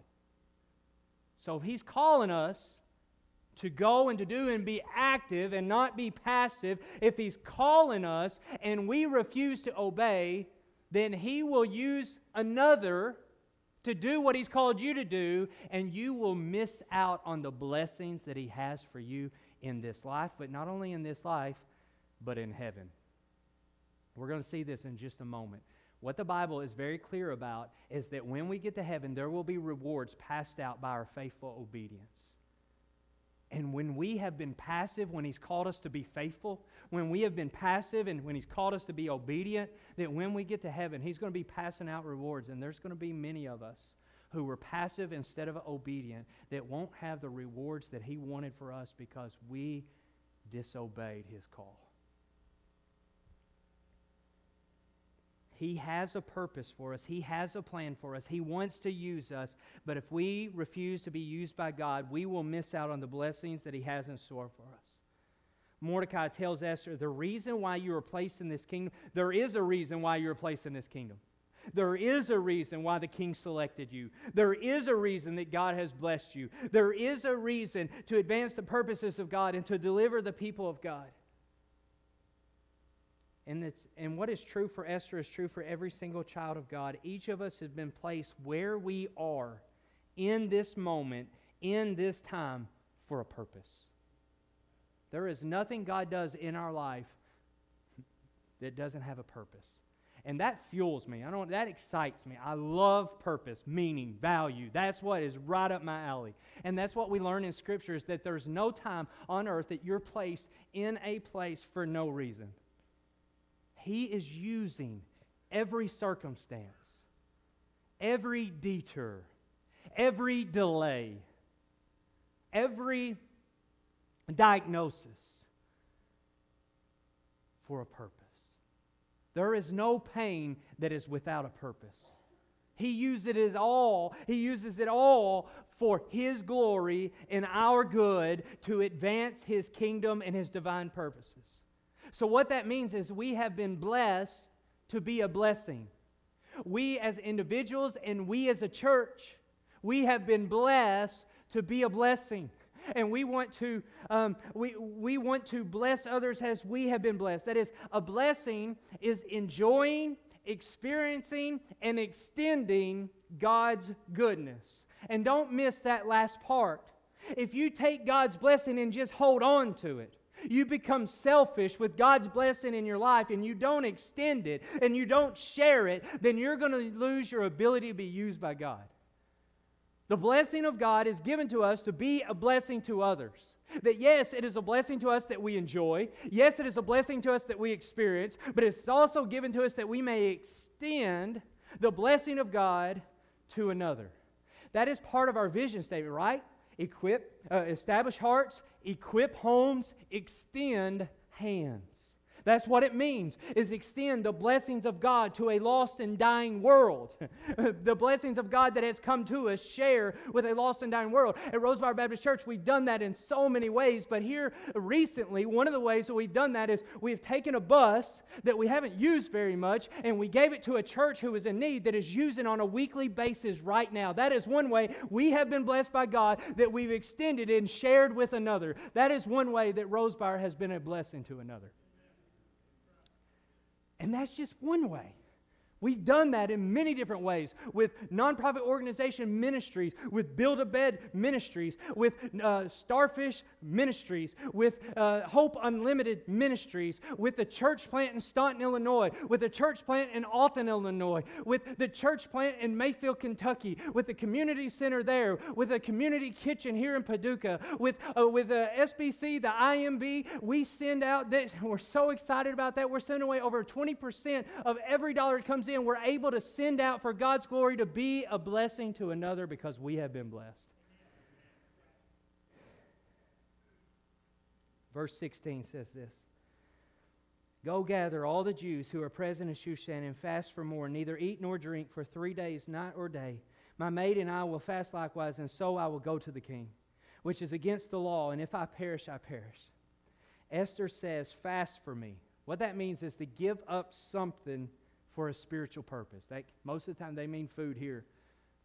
So if He's calling us to go and to do and be active and not be passive, if He's calling us and we refuse to obey, then He will use another to do what He's called you to do, and you will miss out on the blessings that He has for you in this life, but not only in this life, but in heaven. We're going to see this in just a moment. What the Bible is very clear about is that when we get to heaven, there will be rewards passed out by our faithful obedience. And when we have been passive, when He's called us to be faithful, when we have been passive and when He's called us to be obedient, that when we get to heaven, He's going to be passing out rewards. And there's going to be many of us who were passive instead of obedient that won't have the rewards that He wanted for us because we disobeyed His call. He has a purpose for us. He has a plan for us. He wants to use us. But if we refuse to be used by God, we will miss out on the blessings that He has in store for us. Mordecai tells Esther, the reason why you were placed in this kingdom, there is a reason why you were placed in this kingdom. There is a reason why the king selected you. There is a reason that God has blessed you. There is a reason to advance the purposes of God and to deliver the people of God. And, it's, and what is true for Esther is true for every single child of God. Each of us has been placed where we are in this moment, in this time, for a purpose. There is nothing God does in our life that doesn't have a purpose. And that fuels me. I don't that excites me. I love purpose, meaning, value. That's what is right up my alley. And that's what we learn in scripture is that there's no time on earth that you're placed in a place for no reason. He is using every circumstance, every detour, every delay, every diagnosis for a purpose. There is no pain that is without a purpose. He uses it all, he uses it all for his glory and our good to advance his kingdom and his divine purposes. So what that means is we have been blessed to be a blessing. We as individuals and we as a church, we have been blessed to be a blessing. And we want to um, we, we want to bless others as we have been blessed. That is a blessing is enjoying experiencing and extending god's goodness. And don't miss that last part. If you take god's blessing and just hold on to it you become selfish with God's blessing in your life and you don't extend it and you don't share it, then you're going to lose your ability to be used by God. The blessing of God is given to us to be a blessing to others. That yes, it is a blessing to us that we enjoy. Yes, it is a blessing to us that we experience, but it's also given to us that we may extend the blessing of God to another. That is part of our vision statement, right? Equip, uh, establish hearts, equip homes, extend hands. That's what it means, is extend the blessings of God to a lost and dying world. [laughs] the blessings of God that has come to us, share with a lost and dying world. At Rosebower Baptist Church, we've done that in so many ways, but here recently, one of the ways that we've done that is we've taken a bus that we haven't used very much, and we gave it to a church who is in need that is using on a weekly basis right now. That is one way we have been blessed by God that we've extended and shared with another. That is one way that Rosebower has been a blessing to another. And that's just one way. We've done that in many different ways with nonprofit organization ministries, with Build a Bed ministries, with uh, Starfish ministries, with uh, Hope Unlimited ministries, with the church plant in Staunton, Illinois, with the church plant in Alton, Illinois, with the church plant in Mayfield, Kentucky, with the community center there, with a community kitchen here in Paducah, with, uh, with the SBC, the IMB. We send out this, [laughs] we're so excited about that. We're sending away over 20% of every dollar that comes in, we're able to send out for God's glory to be a blessing to another because we have been blessed. Verse 16 says this Go gather all the Jews who are present in Shushan and fast for more, neither eat nor drink for three days, night or day. My maid and I will fast likewise, and so I will go to the king, which is against the law, and if I perish, I perish. Esther says, Fast for me. What that means is to give up something for a spiritual purpose. Most of the time, they mean food here.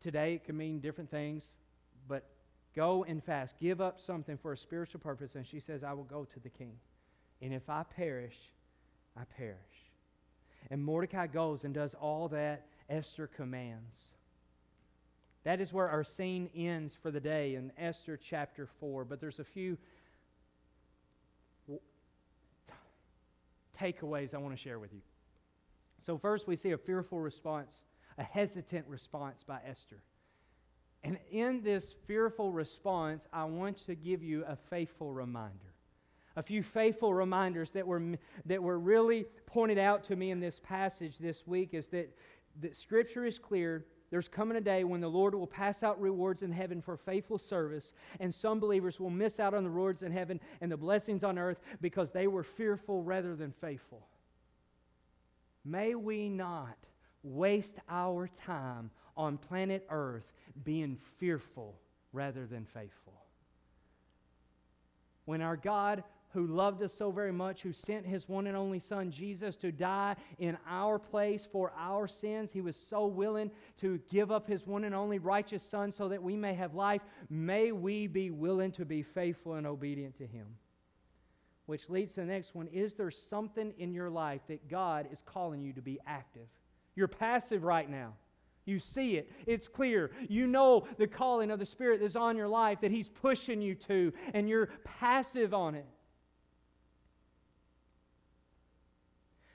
Today, it can mean different things, but go and fast. Give up something for a spiritual purpose. And she says, I will go to the king. And if I perish, I perish. And Mordecai goes and does all that Esther commands. That is where our scene ends for the day in Esther chapter 4. But there's a few takeaways I want to share with you. So, first, we see a fearful response, a hesitant response by Esther. And in this fearful response, I want to give you a faithful reminder. A few faithful reminders that were, that were really pointed out to me in this passage this week is that, that Scripture is clear. There's coming a day when the Lord will pass out rewards in heaven for faithful service, and some believers will miss out on the rewards in heaven and the blessings on earth because they were fearful rather than faithful. May we not waste our time on planet Earth being fearful rather than faithful. When our God, who loved us so very much, who sent his one and only Son, Jesus, to die in our place for our sins, he was so willing to give up his one and only righteous Son so that we may have life. May we be willing to be faithful and obedient to him. Which leads to the next one Is there something in your life that God is calling you to be active? You're passive right now. You see it. It's clear. You know the calling of the Spirit that's on your life that He's pushing you to, and you're passive on it.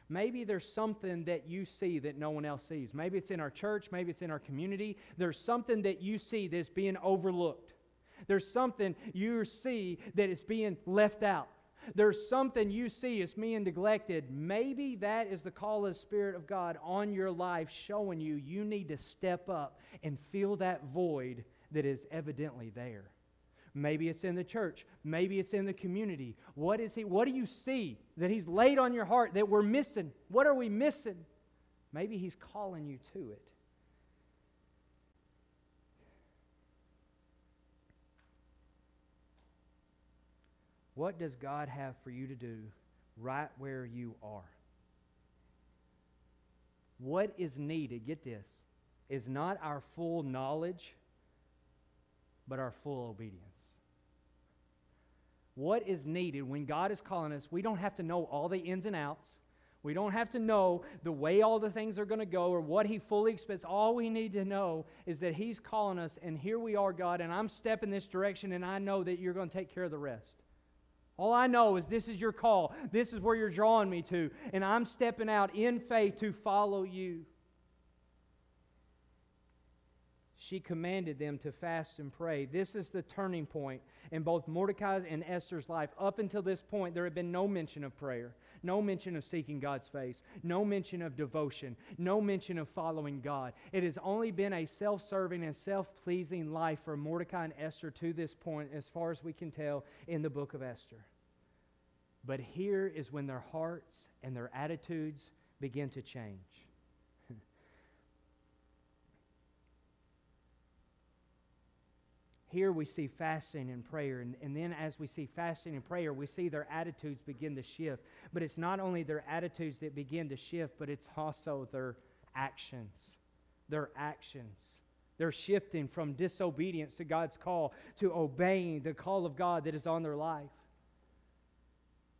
Maybe there's something that you see that no one else sees. Maybe it's in our church, maybe it's in our community. There's something that you see that's being overlooked. There's something you see that is being left out. There's something you see is being neglected. Maybe that is the call of the Spirit of God on your life showing you you need to step up and fill that void that is evidently there. Maybe it's in the church. Maybe it's in the community. What is he what do you see that he's laid on your heart that we're missing? What are we missing? Maybe he's calling you to it. What does God have for you to do right where you are? What is needed, get this, is not our full knowledge, but our full obedience. What is needed when God is calling us, we don't have to know all the ins and outs. We don't have to know the way all the things are going to go or what He fully expects. All we need to know is that He's calling us, and here we are, God, and I'm stepping this direction, and I know that you're going to take care of the rest. All I know is this is your call. This is where you're drawing me to. And I'm stepping out in faith to follow you. She commanded them to fast and pray. This is the turning point in both Mordecai and Esther's life. Up until this point, there had been no mention of prayer, no mention of seeking God's face, no mention of devotion, no mention of following God. It has only been a self serving and self pleasing life for Mordecai and Esther to this point, as far as we can tell in the book of Esther. But here is when their hearts and their attitudes begin to change. Here we see fasting and prayer, and, and then as we see fasting and prayer, we see their attitudes begin to shift. But it's not only their attitudes that begin to shift, but it's also their actions. Their actions. They're shifting from disobedience to God's call to obeying the call of God that is on their life.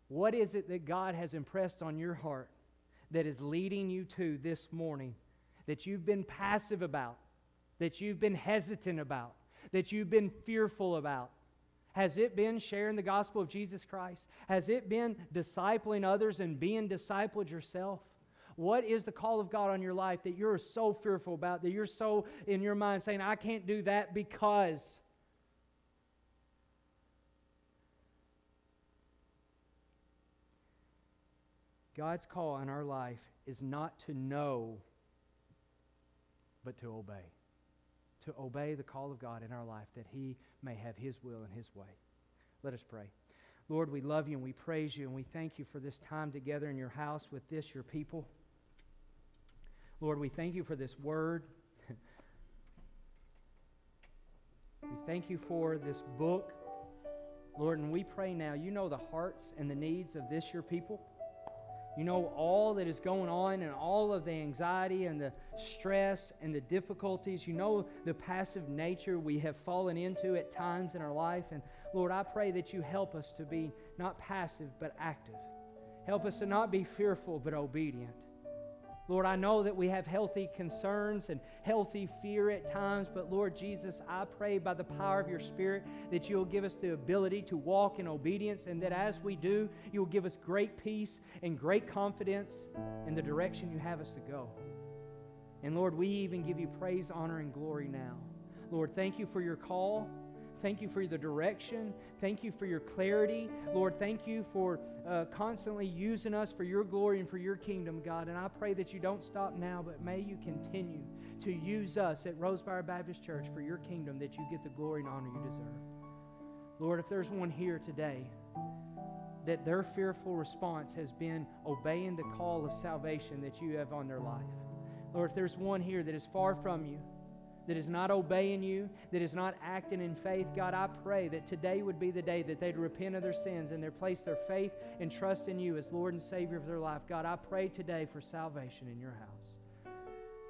What is it that God has impressed on your heart that is leading you to this morning that you've been passive about, that you've been hesitant about, that you've been fearful about? Has it been sharing the gospel of Jesus Christ? Has it been discipling others and being discipled yourself? What is the call of God on your life that you're so fearful about, that you're so in your mind saying, I can't do that because. God's call on our life is not to know, but to obey. To obey the call of God in our life that He may have His will and His way. Let us pray. Lord, we love you and we praise you and we thank you for this time together in your house with this, your people. Lord, we thank you for this word. [laughs] we thank you for this book. Lord, and we pray now, you know the hearts and the needs of this, your people. You know all that is going on and all of the anxiety and the stress and the difficulties. You know the passive nature we have fallen into at times in our life. And Lord, I pray that you help us to be not passive but active. Help us to not be fearful but obedient. Lord, I know that we have healthy concerns and healthy fear at times, but Lord Jesus, I pray by the power of your Spirit that you'll give us the ability to walk in obedience, and that as we do, you'll give us great peace and great confidence in the direction you have us to go. And Lord, we even give you praise, honor, and glory now. Lord, thank you for your call. Thank you for the direction. Thank you for your clarity. Lord, thank you for uh, constantly using us for your glory and for your kingdom, God. And I pray that you don't stop now, but may you continue to use us at Rosebower Baptist Church for your kingdom that you get the glory and honor you deserve. Lord, if there's one here today that their fearful response has been obeying the call of salvation that you have on their life, Lord, if there's one here that is far from you, that is not obeying you, that is not acting in faith, God, I pray that today would be the day that they'd repent of their sins and they place their faith and trust in you as Lord and Savior of their life. God, I pray today for salvation in your house.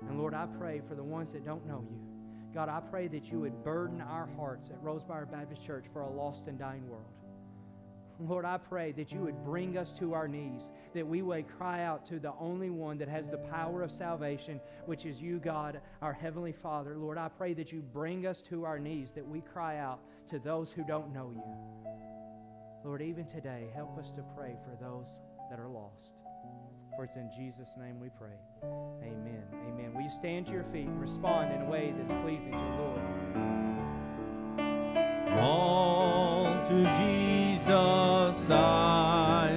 And Lord, I pray for the ones that don't know you. God, I pray that you would burden our hearts at Rosebower Baptist Church for a lost and dying world. Lord, I pray that you would bring us to our knees, that we would cry out to the only one that has the power of salvation, which is you, God, our Heavenly Father. Lord, I pray that you bring us to our knees, that we cry out to those who don't know you. Lord, even today, help us to pray for those that are lost. For it's in Jesus' name we pray. Amen. Amen. Will you stand to your feet and respond in a way that's pleasing to the Lord? All to Jesus I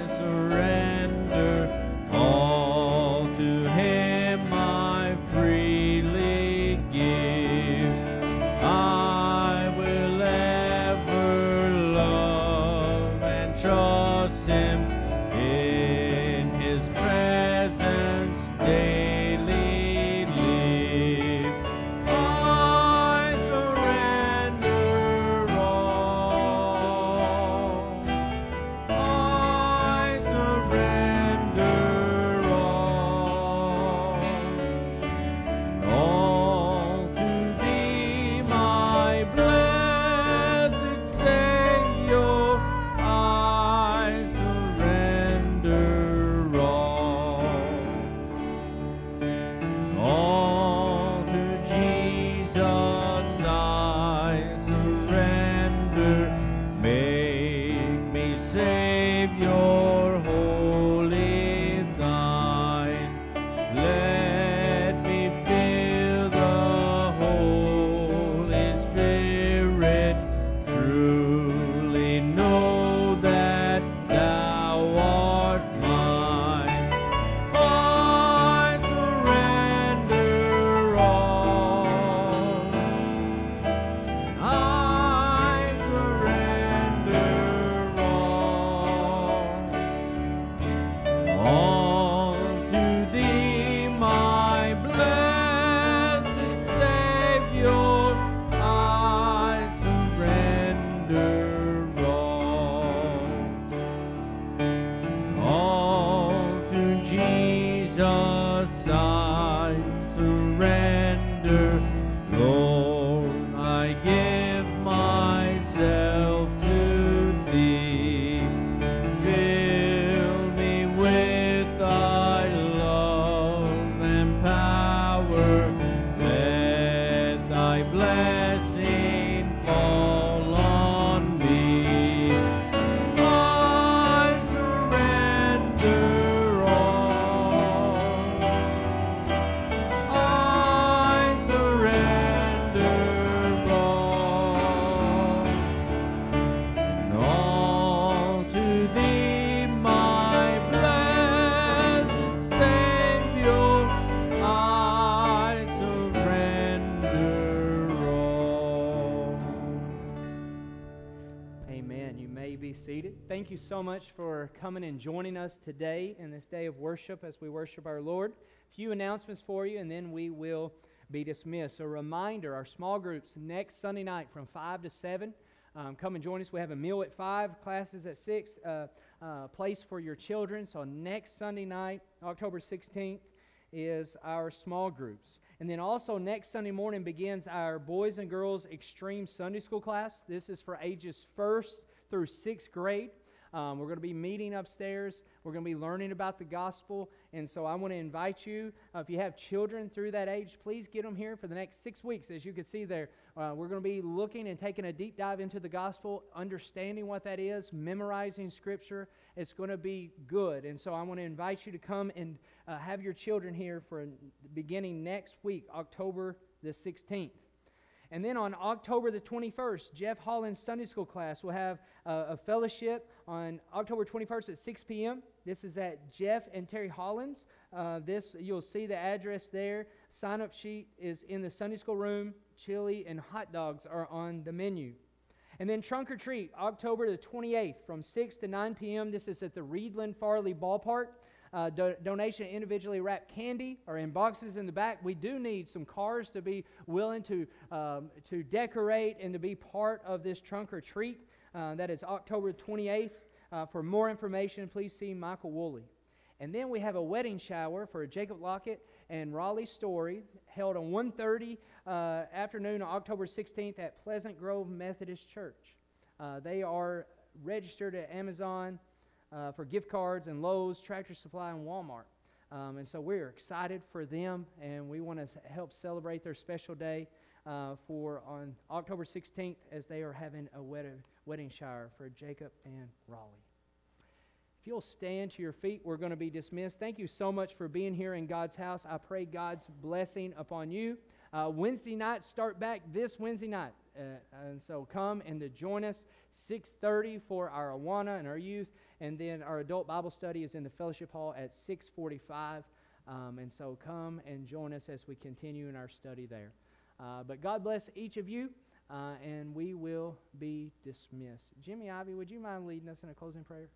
you so much for coming and joining us today in this day of worship as we worship our Lord. A few announcements for you, and then we will be dismissed. A reminder our small groups next Sunday night from 5 to 7. Um, come and join us. We have a meal at 5, classes at 6, uh, uh, place for your children. So next Sunday night, October 16th, is our small groups. And then also next Sunday morning begins our Boys and Girls Extreme Sunday School class. This is for ages first through sixth grade. Um, we're going to be meeting upstairs. We're going to be learning about the gospel. And so I want to invite you, uh, if you have children through that age, please get them here for the next six weeks. As you can see there, uh, we're going to be looking and taking a deep dive into the gospel, understanding what that is, memorizing scripture. It's going to be good. And so I want to invite you to come and uh, have your children here for beginning next week, October the 16th. And then on October the 21st, Jeff Holland's Sunday School class will have a fellowship on October 21st at 6 p.m. This is at Jeff and Terry Hollins. Uh, this you'll see the address there. Sign up sheet is in the Sunday School room. Chili and hot dogs are on the menu. And then trunk or treat, October the 28th from 6 to 9 p.m. This is at the Reidland Farley Ballpark. Uh, do- donation individually wrapped candy or in boxes in the back. We do need some cars to be willing to, um, to decorate and to be part of this trunk or treat. Uh, that is October 28th. Uh, for more information, please see Michael Woolley. And then we have a wedding shower for Jacob Lockett and Raleigh Story held on 1.30 uh, afternoon on October 16th at Pleasant Grove Methodist Church. Uh, they are registered at Amazon uh, for gift cards and Lowe's, Tractor Supply, and Walmart. Um, and so we're excited for them, and we want to help celebrate their special day uh, for on October 16th as they are having a wedding, wedding shower for Jacob and Raleigh. If you'll stand to your feet, we're going to be dismissed. Thank you so much for being here in God's house. I pray God's blessing upon you. Uh, Wednesday night, start back this Wednesday night, uh, and so come and to join us 6:30 for our Awana and our youth, and then our adult Bible study is in the fellowship hall at 6:45. Um, and so come and join us as we continue in our study there. Uh, but God bless each of you, uh, and we will be dismissed. Jimmy Ivy, would you mind leading us in a closing prayer?